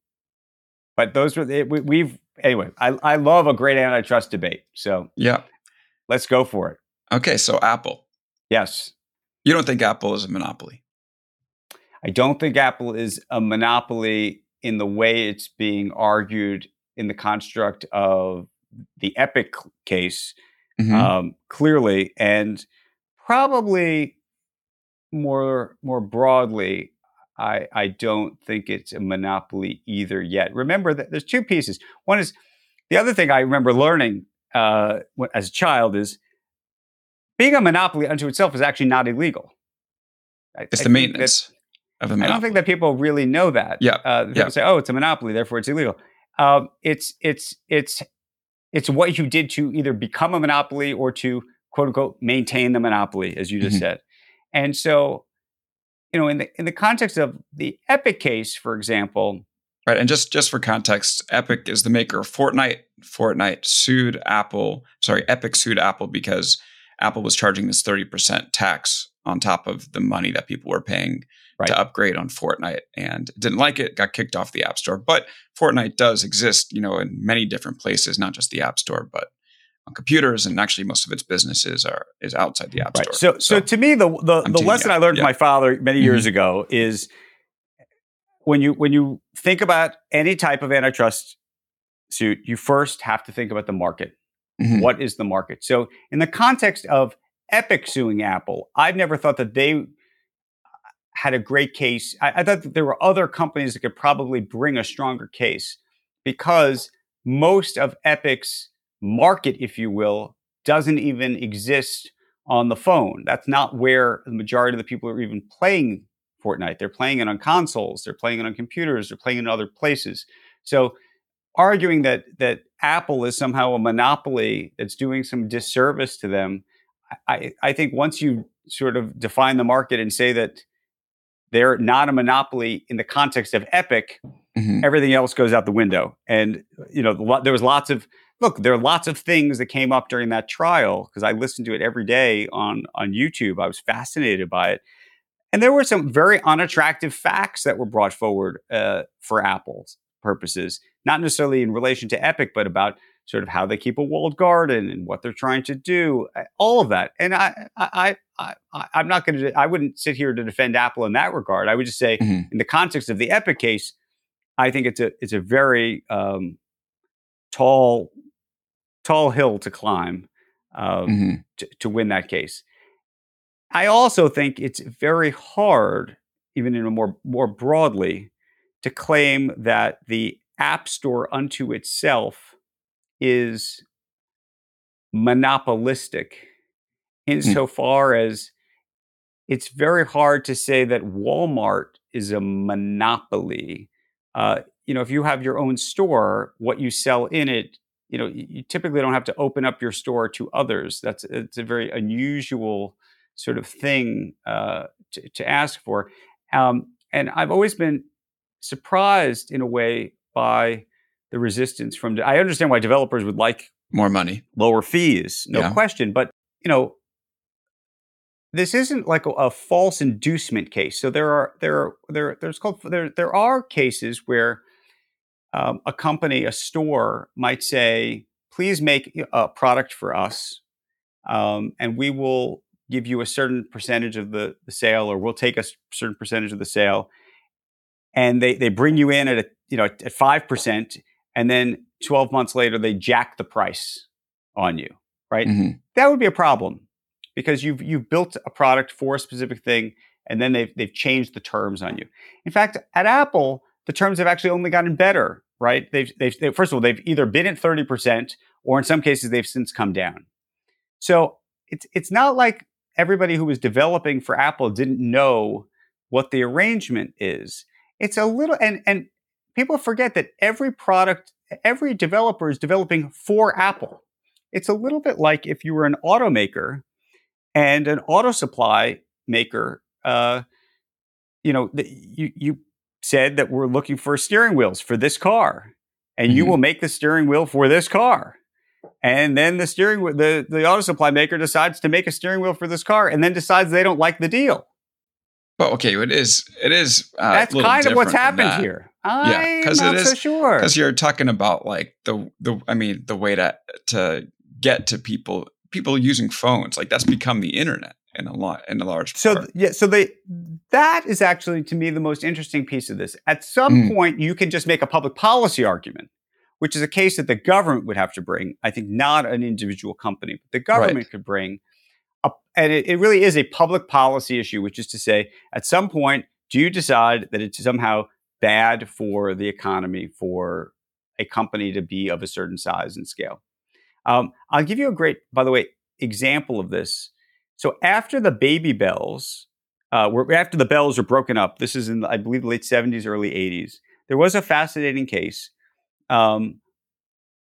but those were we, have anyway. I, I love a great antitrust debate. So yeah, let's go for it. Okay, so Apple. Yes. You don't think Apple is a monopoly? I don't think Apple is a monopoly in the way it's being argued in the construct of the Epic case, mm-hmm. um, clearly, and probably more more broadly. I, I don't think it's a monopoly either yet. Remember that there's two pieces. One is the other thing I remember learning uh, as a child is being a monopoly unto itself is actually not illegal. It's I, the maintenance of a monopoly. I don't think that people really know that. Yeah. Uh, people yeah. say, "Oh, it's a monopoly, therefore it's illegal." Um, it's it's it's it's what you did to either become a monopoly or to quote unquote maintain the monopoly, as you just mm-hmm. said. And so, you know, in the in the context of the Epic case, for example, right? And just just for context, Epic is the maker of Fortnite. Fortnite sued Apple. Sorry, Epic sued Apple because Apple was charging this thirty percent tax on top of the money that people were paying right. to upgrade on Fortnite and didn't like it, got kicked off the App Store. But Fortnite does exist, you know, in many different places, not just the App Store, but on computers and actually most of its businesses are is outside the App right. Store. So, so, so to me the the, the lesson I learned yeah. from my father many mm-hmm. years ago is when you when you think about any type of antitrust suit, you first have to think about the market. Mm-hmm. What is the market? So, in the context of Epic suing Apple, I've never thought that they had a great case. I, I thought that there were other companies that could probably bring a stronger case because most of Epic's market, if you will, doesn't even exist on the phone. That's not where the majority of the people are even playing Fortnite. They're playing it on consoles, they're playing it on computers, they're playing it in other places. So arguing that that Apple is somehow a monopoly that's doing some disservice to them, I, I think once you sort of define the market and say that they're not a monopoly in the context of Epic, mm-hmm. everything else goes out the window. And you know, there was lots of look. There are lots of things that came up during that trial because I listened to it every day on on YouTube. I was fascinated by it, and there were some very unattractive facts that were brought forward uh, for Apple's purposes, not necessarily in relation to Epic, but about sort of how they keep a walled garden and what they're trying to do, uh, all of that. And I, I, I, I am not going to, I wouldn't sit here to defend Apple in that regard. I would just say, mm-hmm. in the context of the Epic case, I think it's a, it's a very um, tall, tall hill to climb um, mm-hmm. to, to win that case. I also think it's very hard, even in a more more broadly, to claim that the App Store unto itself is monopolistic hmm. insofar mm. as it's very hard to say that Walmart is a monopoly. Uh, you know, if you have your own store, what you sell in it, you know, you typically don't have to open up your store to others. That's it's a very unusual sort of thing uh, to, to, ask for. Um, and I've always been surprised in a way by the resistance from. I understand why developers would like more money, lower fees, no yeah. question. But you know, this isn't like a, a, false inducement case. So there are there are there there's called there there are cases where um, a company, a store might say, "Please make a product for us, um, and we will give you a certain percentage of the, the sale, or we'll take a certain percentage of the sale." And they they bring you in at a you know at five percent, and then 12 months later they jack the price on you, right? Mm-hmm. That would be a problem because you've you've built a product for a specific thing and then they've they've changed the terms on you. In fact, at Apple, the terms have actually only gotten better, right? They've they've they, first of all they've either been at 30% or in some cases they've since come down. So it's it's not like everybody who was developing for Apple didn't know what the arrangement is. It's a little and and people forget that every product, every developer is developing for Apple. It's a little bit like if you were an automaker and an auto supply maker, uh, you know, the, you, you said that we're looking for steering wheels for this car, and mm-hmm. you will make the steering wheel for this car. And then the steering the, the auto supply maker decides to make a steering wheel for this car and then decides they don't like the deal. But okay, it is it is uh, that's kind of what's happened here. I'm yeah, because it is so sure because you're talking about like the the I mean the way to to get to people people using phones like that's become the internet in a lot in a large so part. yeah so they that is actually to me the most interesting piece of this at some mm. point you can just make a public policy argument which is a case that the government would have to bring i think not an individual company but the government right. could bring a, and it, it really is a public policy issue, which is to say, at some point, do you decide that it's somehow bad for the economy for a company to be of a certain size and scale? Um, I'll give you a great, by the way, example of this. So after the baby bells, uh, were, after the bells were broken up, this is in, I believe, the late 70s, early 80s, there was a fascinating case um,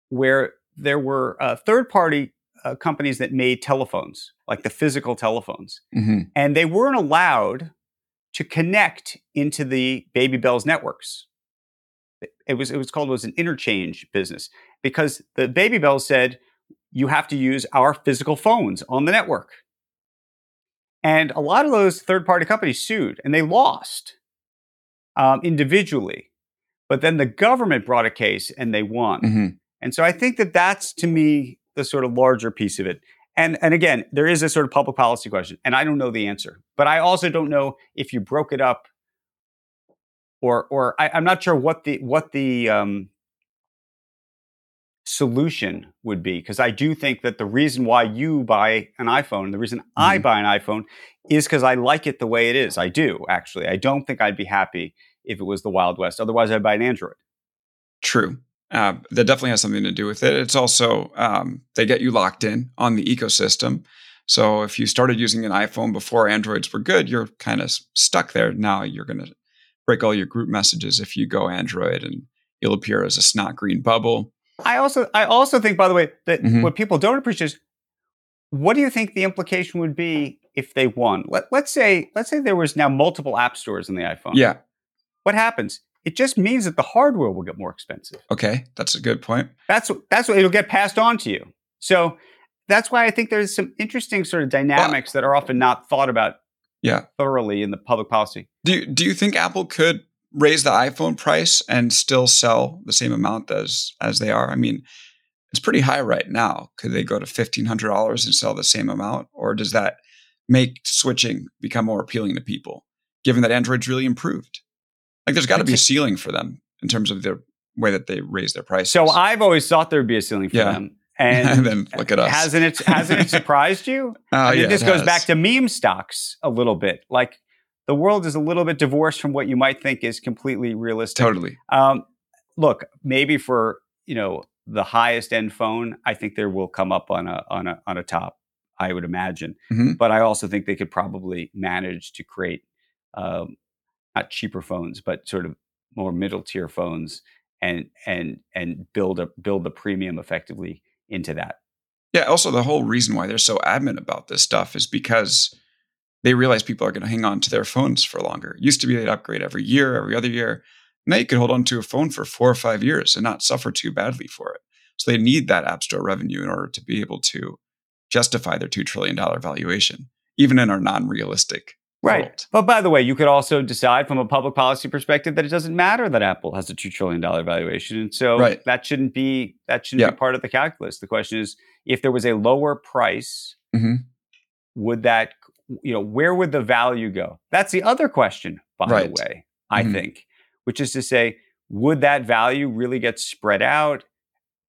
where there were uh, third party uh, companies that made telephones, like the physical telephones, mm-hmm. and they weren't allowed to connect into the Baby Bells networks. It was it was called it was an interchange business because the Baby Bells said you have to use our physical phones on the network. And a lot of those third party companies sued and they lost um, individually. But then the government brought a case and they won. Mm-hmm. And so I think that that's to me the sort of larger piece of it. And, and again, there is a sort of public policy question, and I don't know the answer. But I also don't know if you broke it up, or or I, am not sure what the what the um, solution would be because I do think that the reason why you buy an iPhone, the reason mm-hmm. I buy an iPhone is because I like it the way it is. I do actually. I don't think I'd be happy if it was the Wild West. Otherwise, I'd buy an Android. True. Uh, that definitely has something to do with it. It's also um, they get you locked in on the ecosystem. So if you started using an iPhone before Androids were good, you're kind of stuck there. Now you're going to break all your group messages if you go Android, and you'll appear as a snot green bubble. I also I also think, by the way, that mm-hmm. what people don't appreciate is what do you think the implication would be if they won? Let, let's say let's say there was now multiple app stores in the iPhone. Yeah. What happens? It just means that the hardware will get more expensive. Okay, that's a good point. That's that's what it'll get passed on to you. So that's why I think there's some interesting sort of dynamics well, that are often not thought about yeah. thoroughly in the public policy. Do you, do you think Apple could raise the iPhone price and still sell the same amount as as they are? I mean, it's pretty high right now. Could they go to fifteen hundred dollars and sell the same amount, or does that make switching become more appealing to people, given that Android's really improved? Like, there's got to be a ceiling for them in terms of the way that they raise their prices. So I've always thought there'd be a ceiling for yeah. them. [LAUGHS] And, and, then look at us. Hasn't it hasn't it [LAUGHS] surprised you? Oh, I mean, yeah, this goes has. back to meme stocks a little bit. Like the world is a little bit divorced from what you might think is completely realistic. Totally. Um, look, maybe for you know the highest end phone, I think there will come up on a on a on a top. I would imagine, mm-hmm. but I also think they could probably manage to create um, not cheaper phones, but sort of more middle tier phones, and and and build a build the premium effectively into that. Yeah. Also, the whole reason why they're so adamant about this stuff is because they realize people are going to hang on to their phones for longer. It used to be they'd upgrade every year, every other year. Now you could hold on to a phone for four or five years and not suffer too badly for it. So they need that App Store revenue in order to be able to justify their $2 trillion valuation, even in our non realistic Right. World. But by the way, you could also decide from a public policy perspective that it doesn't matter that Apple has a $2 trillion valuation. And so right. that shouldn't be that shouldn't yeah. be part of the calculus. The question is if there was a lower price, mm-hmm. would that you know, where would the value go? That's the other question, by right. the way, I mm-hmm. think, which is to say, would that value really get spread out?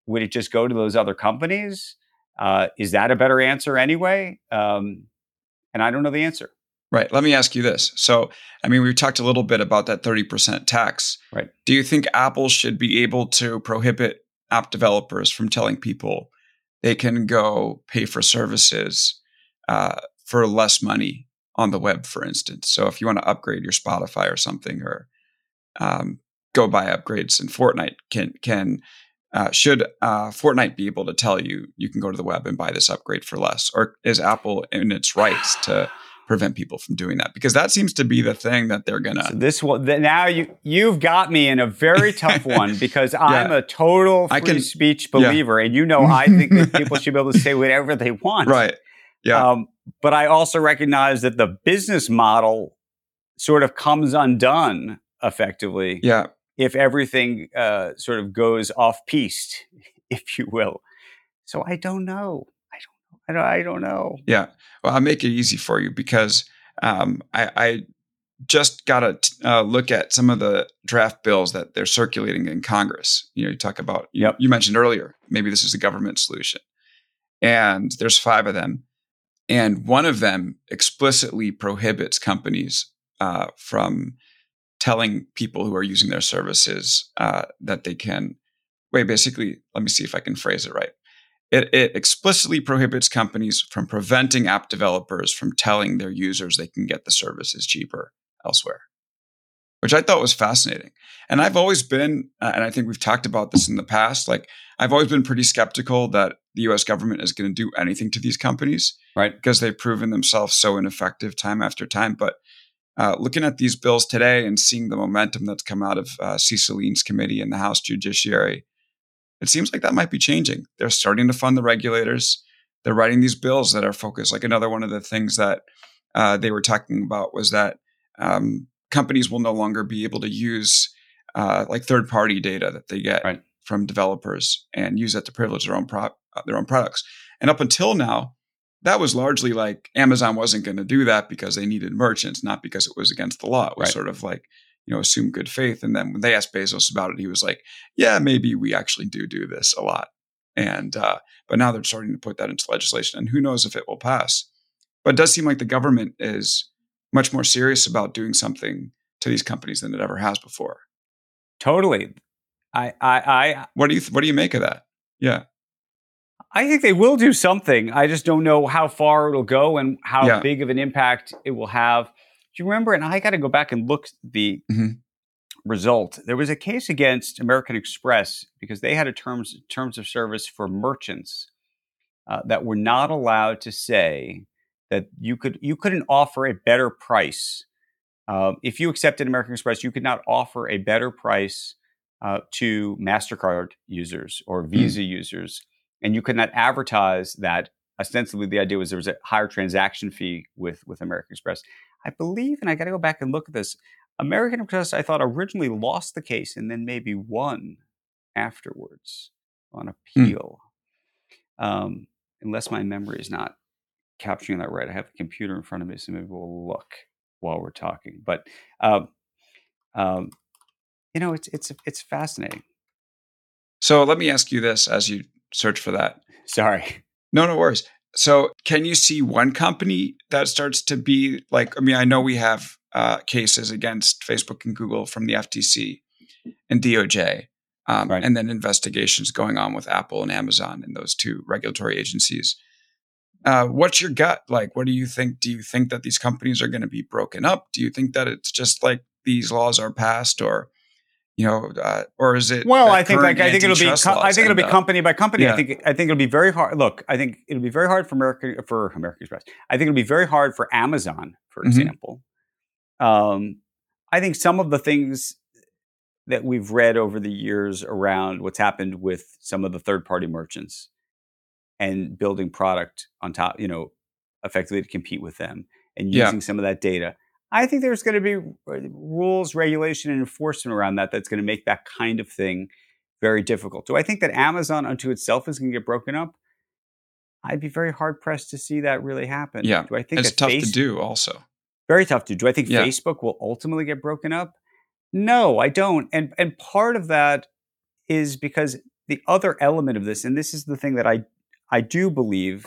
Would it just go to those other companies? Uh, is that a better answer anyway? Um, and I don't know the answer. Right. Let me ask you this. So, I mean, we've talked a little bit about that 30% tax. Right. Do you think Apple should be able to prohibit app developers from telling people they can go pay for services uh, for less money on the web, for instance. So if you want to upgrade your Spotify or something, or um, go buy upgrades in Fortnite, can can uh, should uh, Fortnite be able to tell you you can go to the web and buy this upgrade for less, or is Apple in its rights to prevent people from doing that? Because that seems to be the thing that they're gonna. So this one now you you've got me in a very tough [LAUGHS] one because I'm a total free can, speech believer, yeah. and you know I think that people should be able to say whatever they want. Right. Yeah. Um, but I also recognize that the business model sort of comes undone effectively. Yeah. If everything uh, sort of goes off piste, [LAUGHS] if you will. So I don't know. I don't know. I don't, know. Yeah. Well, I'll make it easy for you because um, I, I, just got to uh, look at some of the draft bills that they're circulating in Congress. You know, you talk about, yep. you, you mentioned earlier, maybe this is a government solution. And there's five of them. And one of them explicitly prohibits companies uh, from telling people who are using their services uh, that they can. Wait, basically, let me see if I can phrase it right. It, it, explicitly prohibits companies from preventing app developers from telling their users they can get the services cheaper elsewhere, which I thought was fascinating. And I've always been, uh, and I think we've talked about this in the past, like I've always been pretty skeptical that the US government is going to do anything to these companies. Right. Because they've proven themselves so ineffective time after time. But uh, looking at these bills today and seeing the momentum that's come out of uh, Cicilline's committee in the House Judiciary, it seems like that might be changing. They're starting to fund the regulators. They're writing these bills that are focused. Like another one of the things that uh, they were talking about was that um, companies will no longer be able to use uh, like third party data that they get right. from developers and use that to privilege their own pro- their own products. And up until now, that was largely like Amazon wasn't going to do that because they needed merchants, not because it was against the law. It was right. sort of like, you know, assume good faith. And then when they asked Bezos about it, he was like, yeah, maybe we actually do do this a lot. And uh, but now they're starting to put that into legislation, and who knows if it will pass. But it does seem like the government is much more serious about doing something to these companies than it ever has before. Totally. I, I, I what do you what do you make of that? Yeah. I think they will do something. I just don't know how far it'll go and how yeah. big of an impact it will have. Do you remember? And I got to go back and look the mm-hmm. result. There was a case against American Express because they had a terms terms of service for merchants uh, that were not allowed to say that you could you couldn't offer a better price uh, if you accepted American Express. You could not offer a better price uh, to Mastercard users or hmm. Visa mm. users and you could not advertise that. Ostensibly, the idea was there was a higher transaction fee with with American Express. I believe, and I got to go back and look at this. American Express, I thought originally lost the case and then maybe won afterwards on hmm. appeal. Mm. Um, unless my memory is not capturing that right. I have the computer in front of me, so maybe we'll look while we're talking. But um, um, you know, it's it's it's fascinating. So let me ask you this: as you search for that. [LAUGHS] Sorry. No, no worries. So, can you see one company that starts to be like? I mean, I know we have uh, cases against Facebook and Google from the FTC and DOJ, um, right. and then investigations going on with Apple and Amazon and those two regulatory agencies. Uh, what's your gut like? What do you think? Do you think that these companies are going to be broken up? Do you think that it's just like these laws are passed, or you know, uh, or is it? Well, I think like I think it'll be I think it'll be company by company. Yeah. I think I think it'll be very hard. Look, I think it'll be very hard for America for American Express. I think it'll be very hard for Amazon, for mm-hmm. example. Um, I think some of the things that we've read over the years around what's happened with some of the third party merchants and building product on top, you know, effectively to compete with them and using yeah. some of that data. I think there's going to be uh, rules, regulation, and enforcement around that that's going to make that kind of thing very difficult. Do I think that Amazon unto itself is going to get broken up? I'd be very hard pressed to see that really happen. Yeah, do I think it's tough to do? Also, very tough to do. do. I think yeah. Facebook will ultimately get broken up? No, I don't. And and part of that is because the other element of this, and this is the thing that I I do believe,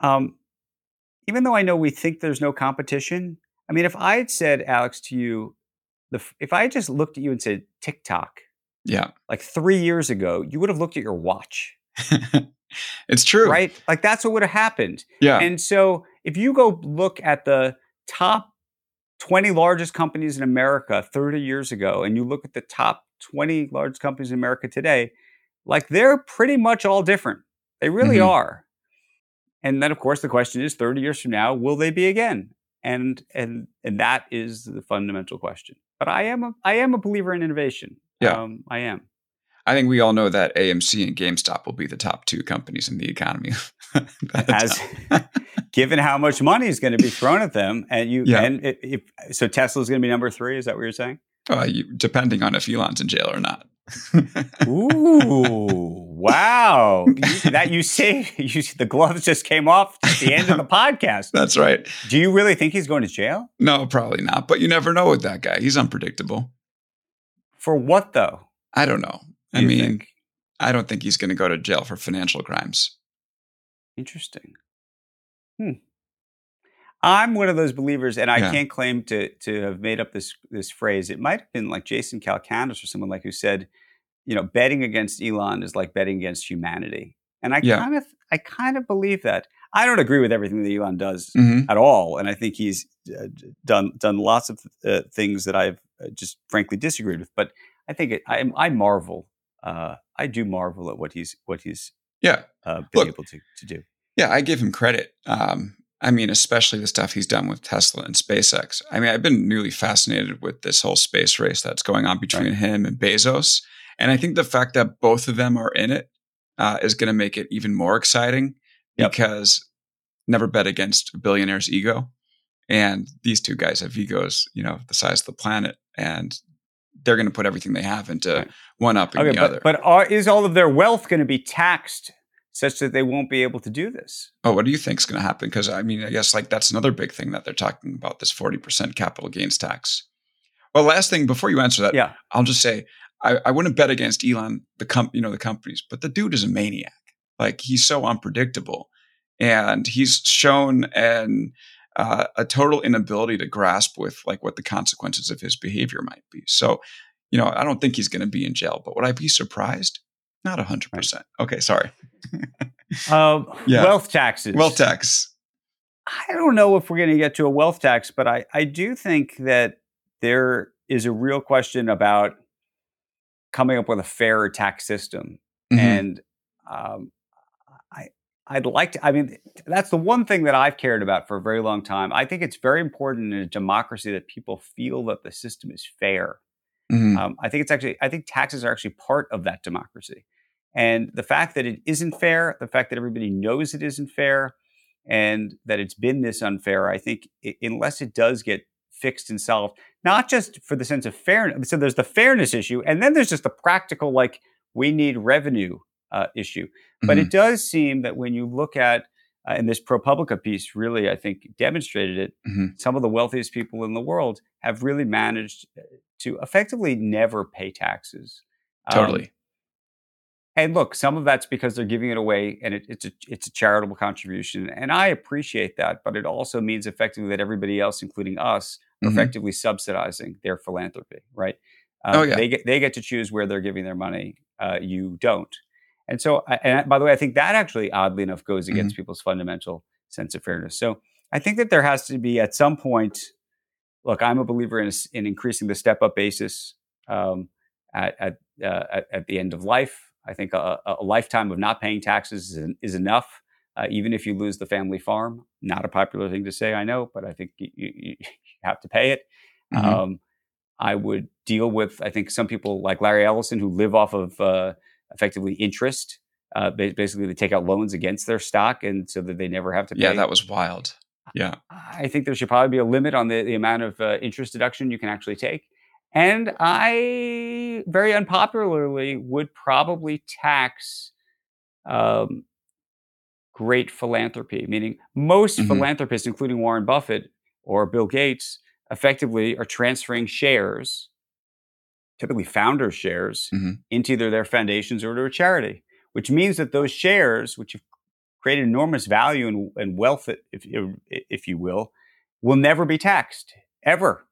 um, even though I know we think there's no competition, I mean, if I had said, Alex, to you, the, if I had just looked at you and said TikTok, yeah, like three years ago, you would have looked at your watch. [LAUGHS] it's true, right? Like that's what would have happened. Yeah. And so if you go look at the top 20 largest companies in America 30 years ago, and you look at the top 20 largest companies in America today, like they're pretty much all different. They really mm-hmm. are. And then, of course, the question is 30 years from now, will they be again? And and and that is the fundamental question. But I am a I am a believer in innovation. Yeah, um, I am. I think we all know that AMC and GameStop will be the top two companies in the economy. [LAUGHS] As [LAUGHS] given how much money is going to be thrown at them, and you yeah. and if, so, Tesla is going to be number three. Is that what you're saying? Uh, you, depending on if Elon's in jail or not. Ooh, wow! You, that you see, [LAUGHS] you, see, the gloves just came off at the end of the podcast. [LAUGHS] That's right. Do you really think he's going to jail? No, probably not. But you never know with that guy. He's unpredictable. For what though? I don't know. I mean, think? I don't think he's going to go to jail for financial crimes. Interesting. Hmm. I'm one of those believers, and I yeah. can't claim to to have made up this this phrase. It might have been like Jason Calacanis or someone like who said, you know, betting against Elon is like betting against humanity. And I yeah. kind of I kind of believe that. I don't agree with everything that Elon does mm-hmm. at all, and I think he's uh, done done lots of uh, things that I've uh, just frankly disagreed with. But I think it, I, I marvel. Uh, I do marvel at what he's what he's yeah uh, been Look, able to to do. Yeah, I give him credit. Um, I mean, especially the stuff he's done with Tesla and SpaceX. I mean, I've been newly fascinated with this whole space race that's going on between right. him and Bezos. And I think the fact that both of them are in it uh, is going to make it even more exciting yep. because never bet against a billionaire's ego. And these two guys have egos, you know, the size of the planet. And they're going to put everything they have into right. one up okay, the but, other. But are, is all of their wealth going to be taxed such that they won't be able to do this. Oh, what do you think is going to happen? Because I mean, I guess like that's another big thing that they're talking about this 40% capital gains tax. Well, last thing before you answer that, yeah. I'll just say I, I wouldn't bet against Elon, the com- you know, the companies, but the dude is a maniac. Like he's so unpredictable, and he's shown an uh, a total inability to grasp with like what the consequences of his behavior might be. So, you know, I don't think he's going to be in jail, but would I be surprised? Not a hundred percent. Okay, sorry. [LAUGHS] um, yeah. Wealth taxes. Wealth tax. I don't know if we're going to get to a wealth tax, but I, I do think that there is a real question about coming up with a fairer tax system. Mm-hmm. And um, I, I'd like to, I mean, that's the one thing that I've cared about for a very long time. I think it's very important in a democracy that people feel that the system is fair. Mm-hmm. Um, I think it's actually, I think taxes are actually part of that democracy. And the fact that it isn't fair, the fact that everybody knows it isn't fair, and that it's been this unfair, I think, it, unless it does get fixed and solved, not just for the sense of fairness. So there's the fairness issue, and then there's just the practical, like we need revenue uh, issue. Mm-hmm. But it mm-hmm. does seem that when you look at uh, and this ProPublica piece really, I think, demonstrated it. Mm-hmm. Some of the wealthiest people in the world have really managed uh, to effectively never pay taxes. Totally. Um, and look, some of that's because they're giving it away, and it, it's a it's a charitable contribution, and I appreciate that. But it also means effectively that everybody else, including us, mm-hmm. effectively subsidizing their philanthropy, right? Um, oh yeah. They get they get to choose where they're giving their money. Uh, you don't. And so, and by the way, I think that actually, oddly enough, goes against mm-hmm. people's fundamental sense of fairness. So I think that there has to be at some point. Look, I'm a believer in, in increasing the step up basis um, at at, uh, at, at the end of life. I think a, a lifetime of not paying taxes is, is enough, uh, even if you lose the family farm. Not a popular thing to say, I know, but I think you, you, you [LAUGHS] have to pay it. Mm-hmm. Um, I would deal with, I think, some people like Larry Ellison who live off of uh, effectively interest. Uh, basically, they take out loans against their stock, and so that they never have to pay. Yeah, that was wild. Yeah, I think there should probably be a limit on the, the amount of uh, interest deduction you can actually take. And I, very unpopularly, would probably tax um, great philanthropy, meaning most mm-hmm. philanthropists, including Warren Buffett or Bill Gates, effectively are transferring shares, typically founder shares, mm-hmm. into either their foundations or to a charity, which means that those shares, which have created enormous value and, and wealth, if, if you will, will never be taxed ever.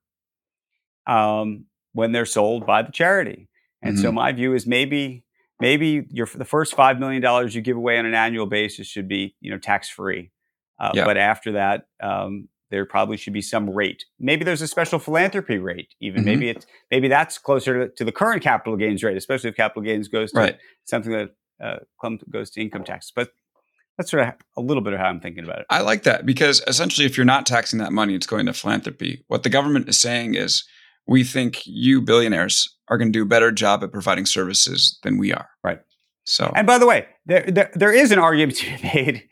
Um, when they're sold by the charity. And mm-hmm. so my view is maybe maybe your the first five million dollars you give away on an annual basis should be you know tax free, uh, yeah. but after that um, there probably should be some rate. Maybe there's a special philanthropy rate. Even mm-hmm. maybe it's maybe that's closer to, to, the current capital gains rate, especially if capital gains goes to right. something that uh, goes to income tax. But that's sort of a little bit of how I'm thinking about it. I like that because essentially, if you're not taxing that money, it's going to philanthropy. What the government is saying is we think you billionaires are going to do a better job at providing services than we are. Right. So, and by the way, there there, there is an argument [LAUGHS] to be made.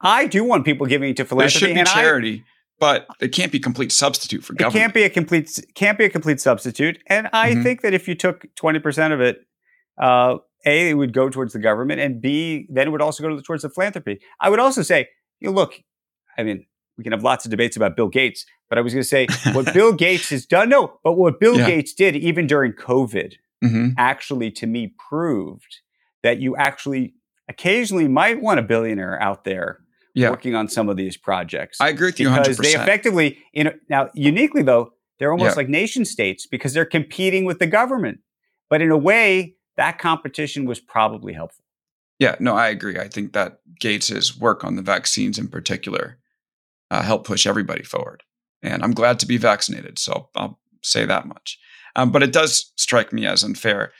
I do want people giving to philanthropy. There should be charity, I, but it can't be a complete substitute for government. It can't be a complete can't be a complete substitute. And I mm-hmm. think that if you took twenty percent of it, uh, a it would go towards the government, and b then it would also go towards the philanthropy. I would also say, you know, look, I mean, we can have lots of debates about Bill Gates, but I was going to say [LAUGHS] what Bill Gates has done. No, but what Bill yeah. Gates did, even during COVID, mm-hmm. actually to me proved that you actually occasionally might want a billionaire out there yeah. working on some of these projects. I agree with you because 100%. they effectively, you know, now uniquely though, they're almost yeah. like nation states because they're competing with the government. But in a way, that competition was probably helpful. Yeah, no, I agree. I think that Gates's work on the vaccines in particular uh, help push everybody forward. And I'm glad to be vaccinated. So I'll say that much. Um, but it does strike me as unfair,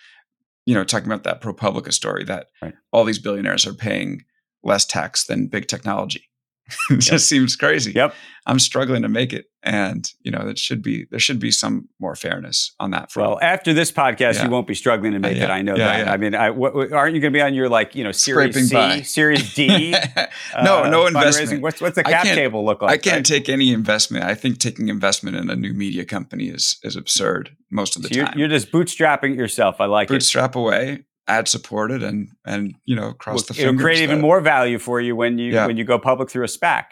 you know, talking about that ProPublica story that right. all these billionaires are paying less tax than big technology. [LAUGHS] it yep. just seems crazy. Yep. I'm struggling to make it. And, you know, that should be, there should be some more fairness on that front. Well, after this podcast, yeah. you won't be struggling to make uh, yeah. it. I know yeah, that. I mean, I, w- aren't you going to be on your, like, you know, Series Scraping C, by. Series D? [LAUGHS] no, uh, no investment. What's, what's the cap table look like? I can't right? take any investment. I think taking investment in a new media company is, is absurd most of the so you're, time. You're just bootstrapping yourself. I like Bootstrap it. away ad supported and and you know cross well, the fingers. It'll create even more value for you when you yeah. when you go public through a SPAC.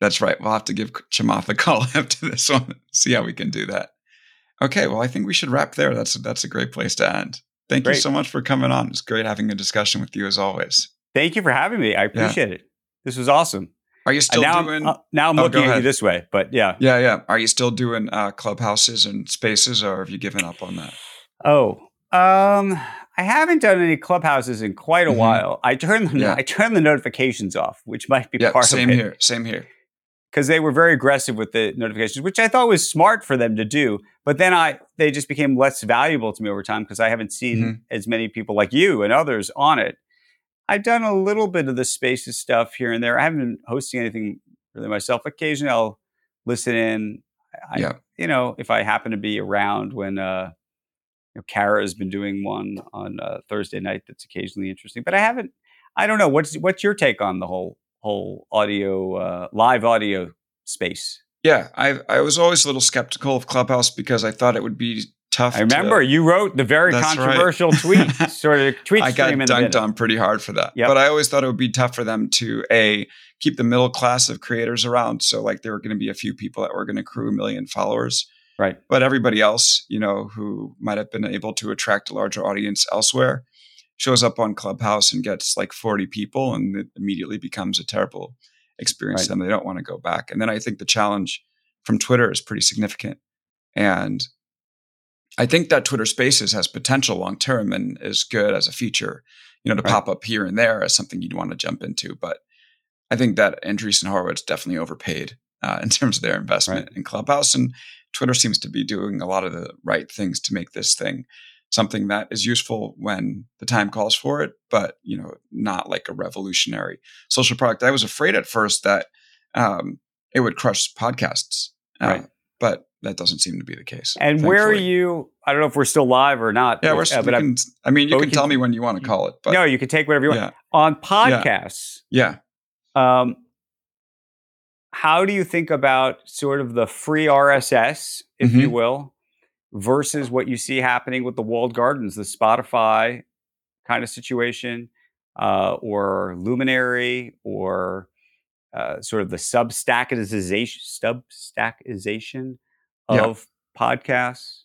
That's right. We'll have to give Chamath a call [LAUGHS] after this one. See how we can do that. Okay, well, I think we should wrap there. That's that's a great place to end. Thank great. you so much for coming on. It's great having a discussion with you as always. Thank you for having me. I appreciate yeah. it. This was awesome. Are you still now doing? I'm, uh, now I'm oh, looking at you this way, but yeah, yeah, yeah. Are you still doing uh, clubhouses and spaces, or have you given up on that? Oh, um, I haven't done any clubhouses in quite a mm-hmm. while. I turned the yeah. I turned the notifications off, which might be yeah, part same of it. Same here. Same here. Because they were very aggressive with the notifications, which I thought was smart for them to do. But then I they just became less valuable to me over time because I haven't seen mm-hmm. as many people like you and others on it. I've done a little bit of the spaces stuff here and there. I haven't been hosting anything really myself. Occasionally, I'll listen in. I, yeah. You know, if I happen to be around when uh, know, Kara has been doing one on uh, Thursday night that's occasionally interesting. But I haven't. I don't know. What's what's your take on the whole whole audio uh, live audio space? Yeah, I I was always a little skeptical of Clubhouse because I thought it would be tough. I remember to, you wrote the very controversial right. tweet, [LAUGHS] sort of tweet. I got dunked on pretty hard for that, yep. but I always thought it would be tough for them to a keep the middle class of creators around. So like there were going to be a few people that were going to accrue a million followers, right? But everybody else, you know, who might have been able to attract a larger audience elsewhere, shows up on Clubhouse and gets like forty people, and it immediately becomes a terrible experience right. to them. They don't want to go back. And then I think the challenge from Twitter is pretty significant, and I think that Twitter Spaces has potential long term and is good as a feature, you know, to right. pop up here and there as something you'd want to jump into. But I think that Andreessen Horowitz definitely overpaid uh, [LAUGHS] in terms of their investment right. in Clubhouse, and Twitter seems to be doing a lot of the right things to make this thing something that is useful when the time calls for it, but you know, not like a revolutionary social product. I was afraid at first that um, it would crush podcasts, uh, right. but that doesn't seem to be the case. And thankfully. where are you? I don't know if we're still live or not. Yeah, we're still. Uh, but can, I mean, you can, can, tell me when you want to call it. But no, you can take whatever you want. Yeah. On podcasts, yeah. yeah. Um, how do you think about sort of the free RSS, if mm-hmm. you will, versus what you see happening with the walled gardens, the Spotify kind of situation, uh, or Luminary, or uh, sort of the substackization, substackization of yeah. podcasts?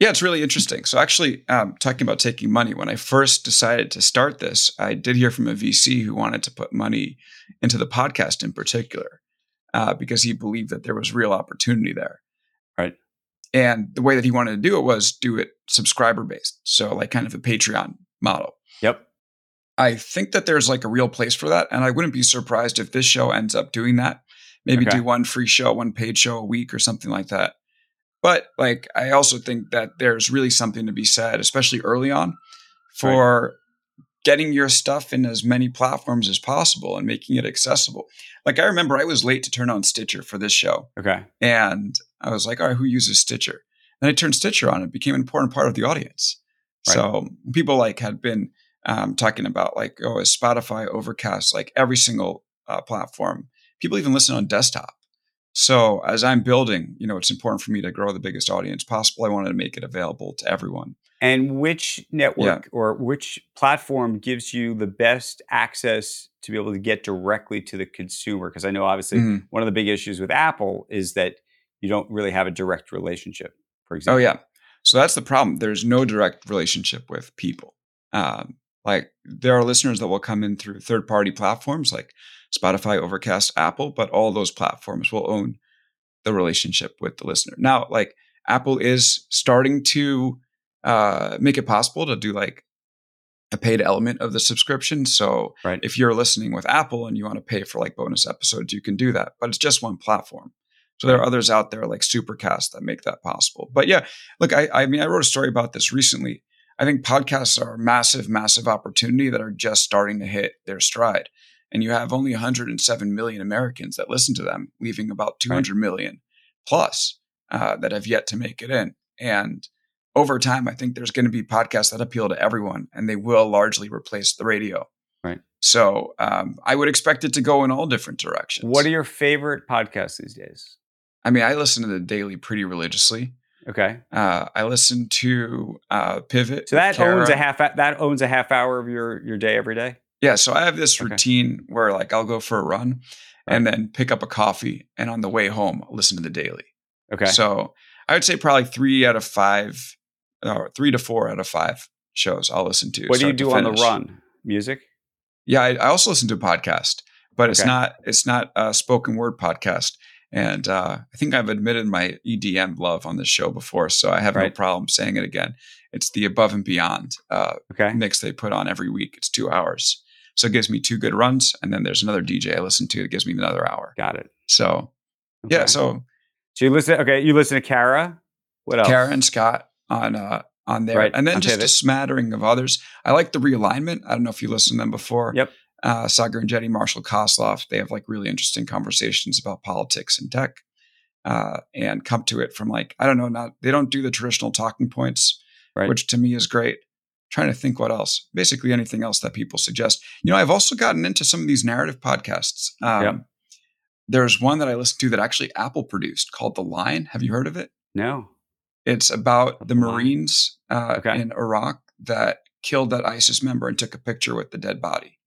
Yeah, it's really interesting. So, actually, um, talking about taking money, when I first decided to start this, I did hear from a VC who wanted to put money into the podcast in particular uh, because he believed that there was real opportunity there. Right. And the way that he wanted to do it was do it subscriber based. So, like kind of a Patreon model. Yep. I think that there's like a real place for that. And I wouldn't be surprised if this show ends up doing that. Maybe okay. do one free show, one paid show a week or something like that. But like, I also think that there's really something to be said, especially early on, for. Getting your stuff in as many platforms as possible and making it accessible. Like, I remember I was late to turn on Stitcher for this show. Okay. And I was like, all right, who uses Stitcher? Then I turned Stitcher on. It became an important part of the audience. Right. So people like had been um, talking about like, oh, is Spotify, Overcast, like every single uh, platform. People even listen on desktop. So as I'm building, you know, it's important for me to grow the biggest audience possible. I wanted to make it available to everyone. And which network yeah. or which platform gives you the best access to be able to get directly to the consumer? Because I know obviously mm-hmm. one of the big issues with Apple is that you don't really have a direct relationship, for example. Oh, yeah. So that's the problem. There's no direct relationship with people. Um, like there are listeners that will come in through third party platforms like Spotify, Overcast, Apple, but all those platforms will own the relationship with the listener. Now, like Apple is starting to uh, make it possible to do like a paid element of the subscription. So right. if you're listening with Apple and you want to pay for like bonus episodes, you can do that, but it's just one platform. So there are others out there like Supercast that make that possible. But yeah, look, I, I mean, I wrote a story about this recently. I think podcasts are a massive, massive opportunity that are just starting to hit their stride and you have only 107 million Americans that listen to them, leaving about 200 right. million plus uh, that have yet to make it in. And over time, I think there's going to be podcasts that appeal to everyone, and they will largely replace the radio. Right. So um, I would expect it to go in all different directions. What are your favorite podcasts these days? I mean, I listen to the Daily pretty religiously. Okay. Uh, I listen to uh, Pivot. So that owns a half that owns a half hour of your your day every day. Yeah, so I have this okay. routine where like I'll go for a run right. and then pick up a coffee and on the way home I'll listen to the daily. Okay. So I would say probably three out of five, or three to four out of five shows I'll listen to. What do you do on the run? Music? Yeah, I, I, also listen to a podcast, but okay. it's not it's not a spoken word podcast. And uh, I think I've admitted my EDM love on this show before, so I have right. no problem saying it again. It's the Above and Beyond uh, okay. mix they put on every week. It's two hours, so it gives me two good runs, and then there's another DJ I listen to that gives me another hour. Got it. So, okay. yeah. So, so you listen. Okay, you listen to Kara. What else? Kara and Scott on uh, on there, right. and then just a smattering of others. I like the realignment. I don't know if you listened to them before. Yep uh, and Enjeti, Marshall Kosloff. They have like really interesting conversations about politics and tech, uh, and come to it from like I don't know, not they don't do the traditional talking points, right. which to me is great. trying to think what else. Basically, anything else that people suggest. You know, I've also gotten into some of these narrative podcasts. Um, yep. There's one that I listened to that actually Apple produced called The Line. Have you heard of it? No. It's about the Marines uh, okay. in Iraq that killed that ISIS member and took a picture with the dead body.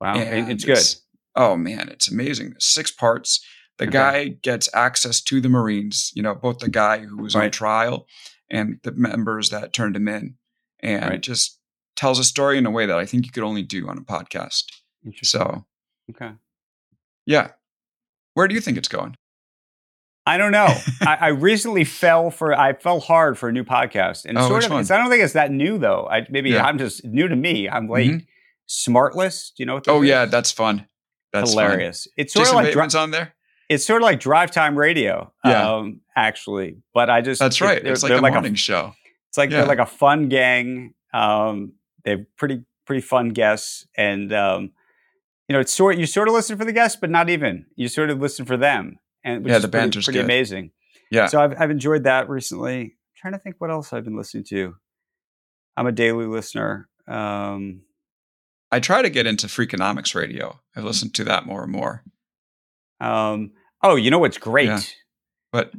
Wow, and it's good. It's, oh man, it's amazing. Six parts. The okay. guy gets access to the Marines. You know, both the guy who was right. on trial and the members that turned him in, and right. just tells a story in a way that I think you could only do on a podcast. So, okay, yeah. Where do you think it's going? I don't know. [LAUGHS] I, I, recently fell for I fell hard for a new podcast, and oh, sort of. I don't think it's that new though. I maybe yeah. I'm just new to me. I'm late. Mm-hmm. Smartless. Do you know what? oh is? yeah, that's fun. That's hilarious. Fun. It's sort Jason of like Bateman's dri- on there. It's sort of like drive time radio. Yeah. Um, actually, but I just that's right. It, it's like a like morning a, show. It's like yeah. they're like a fun gang. Um, they're pretty pretty fun guests, and um, you know, it's sort you sort of listen for the guests, but not even. You sort of listen for them, and yeah, the banter's pretty, pretty amazing. Yeah. So I've I've enjoyed that recently. I'm trying to think what else I've been listening to. I'm a daily listener. Um, I try to get into Freakonomics Radio. I've listened to that more and more. Um, oh, you know what's great? Yeah. But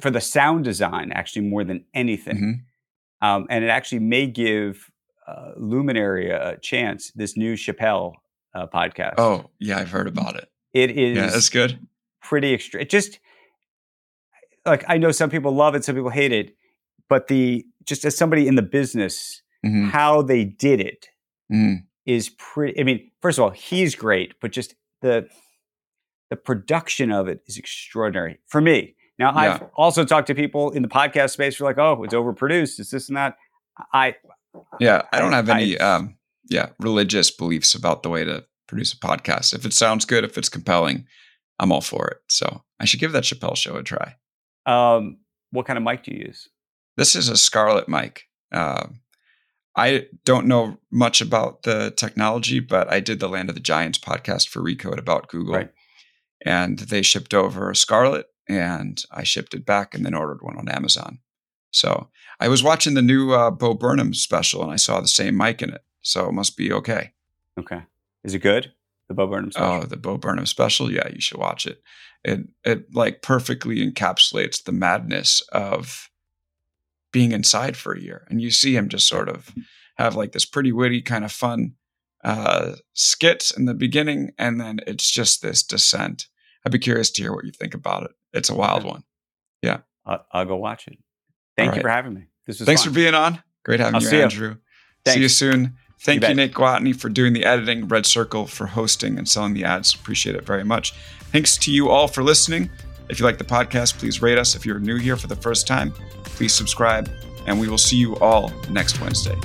for the sound design, actually, more than anything, mm-hmm. um, and it actually may give uh, Luminary a chance. This new Chappelle uh, podcast. Oh, yeah, I've heard about it. It is. Yeah, that's good. Pretty extreme. It just like I know some people love it, some people hate it, but the just as somebody in the business, mm-hmm. how they did it. Mm is pretty. I mean, first of all, he's great, but just the the production of it is extraordinary for me. Now, yeah. I've also talked to people in the podcast space who are like, "Oh, it's overproduced. It's this and that." I yeah, I don't have any I, um, yeah religious beliefs about the way to produce a podcast. If it sounds good, if it's compelling, I'm all for it. So I should give that Chappelle show a try. Um, what kind of mic do you use? This is a Scarlett mic. Uh, I don't know much about the technology, but I did the Land of the Giants podcast for Recode about Google. Right. And they shipped over a Scarlett and I shipped it back and then ordered one on Amazon. So I was watching the new uh, Bo Burnham special and I saw the same mic in it. So it must be okay. Okay. Is it good? The Bo Burnham special? Oh, the Bo Burnham special? Yeah, you should watch it. It it like perfectly encapsulates the madness of being inside for a year. And you see him just sort of have like this pretty witty, kind of fun uh, skits in the beginning, and then it's just this descent. I'd be curious to hear what you think about it. It's a wild one. Yeah. I'll, I'll go watch it. Thank you for having me. This was Thanks fun. for being on. Great having I'll you, Andrew. You. See you soon. Thank you, you Nate Gwatney, for doing the editing, RedCircle for hosting and selling the ads. Appreciate it very much. Thanks to you all for listening. If you like the podcast, please rate us. If you're new here for the first time, please subscribe and we will see you all next Wednesday.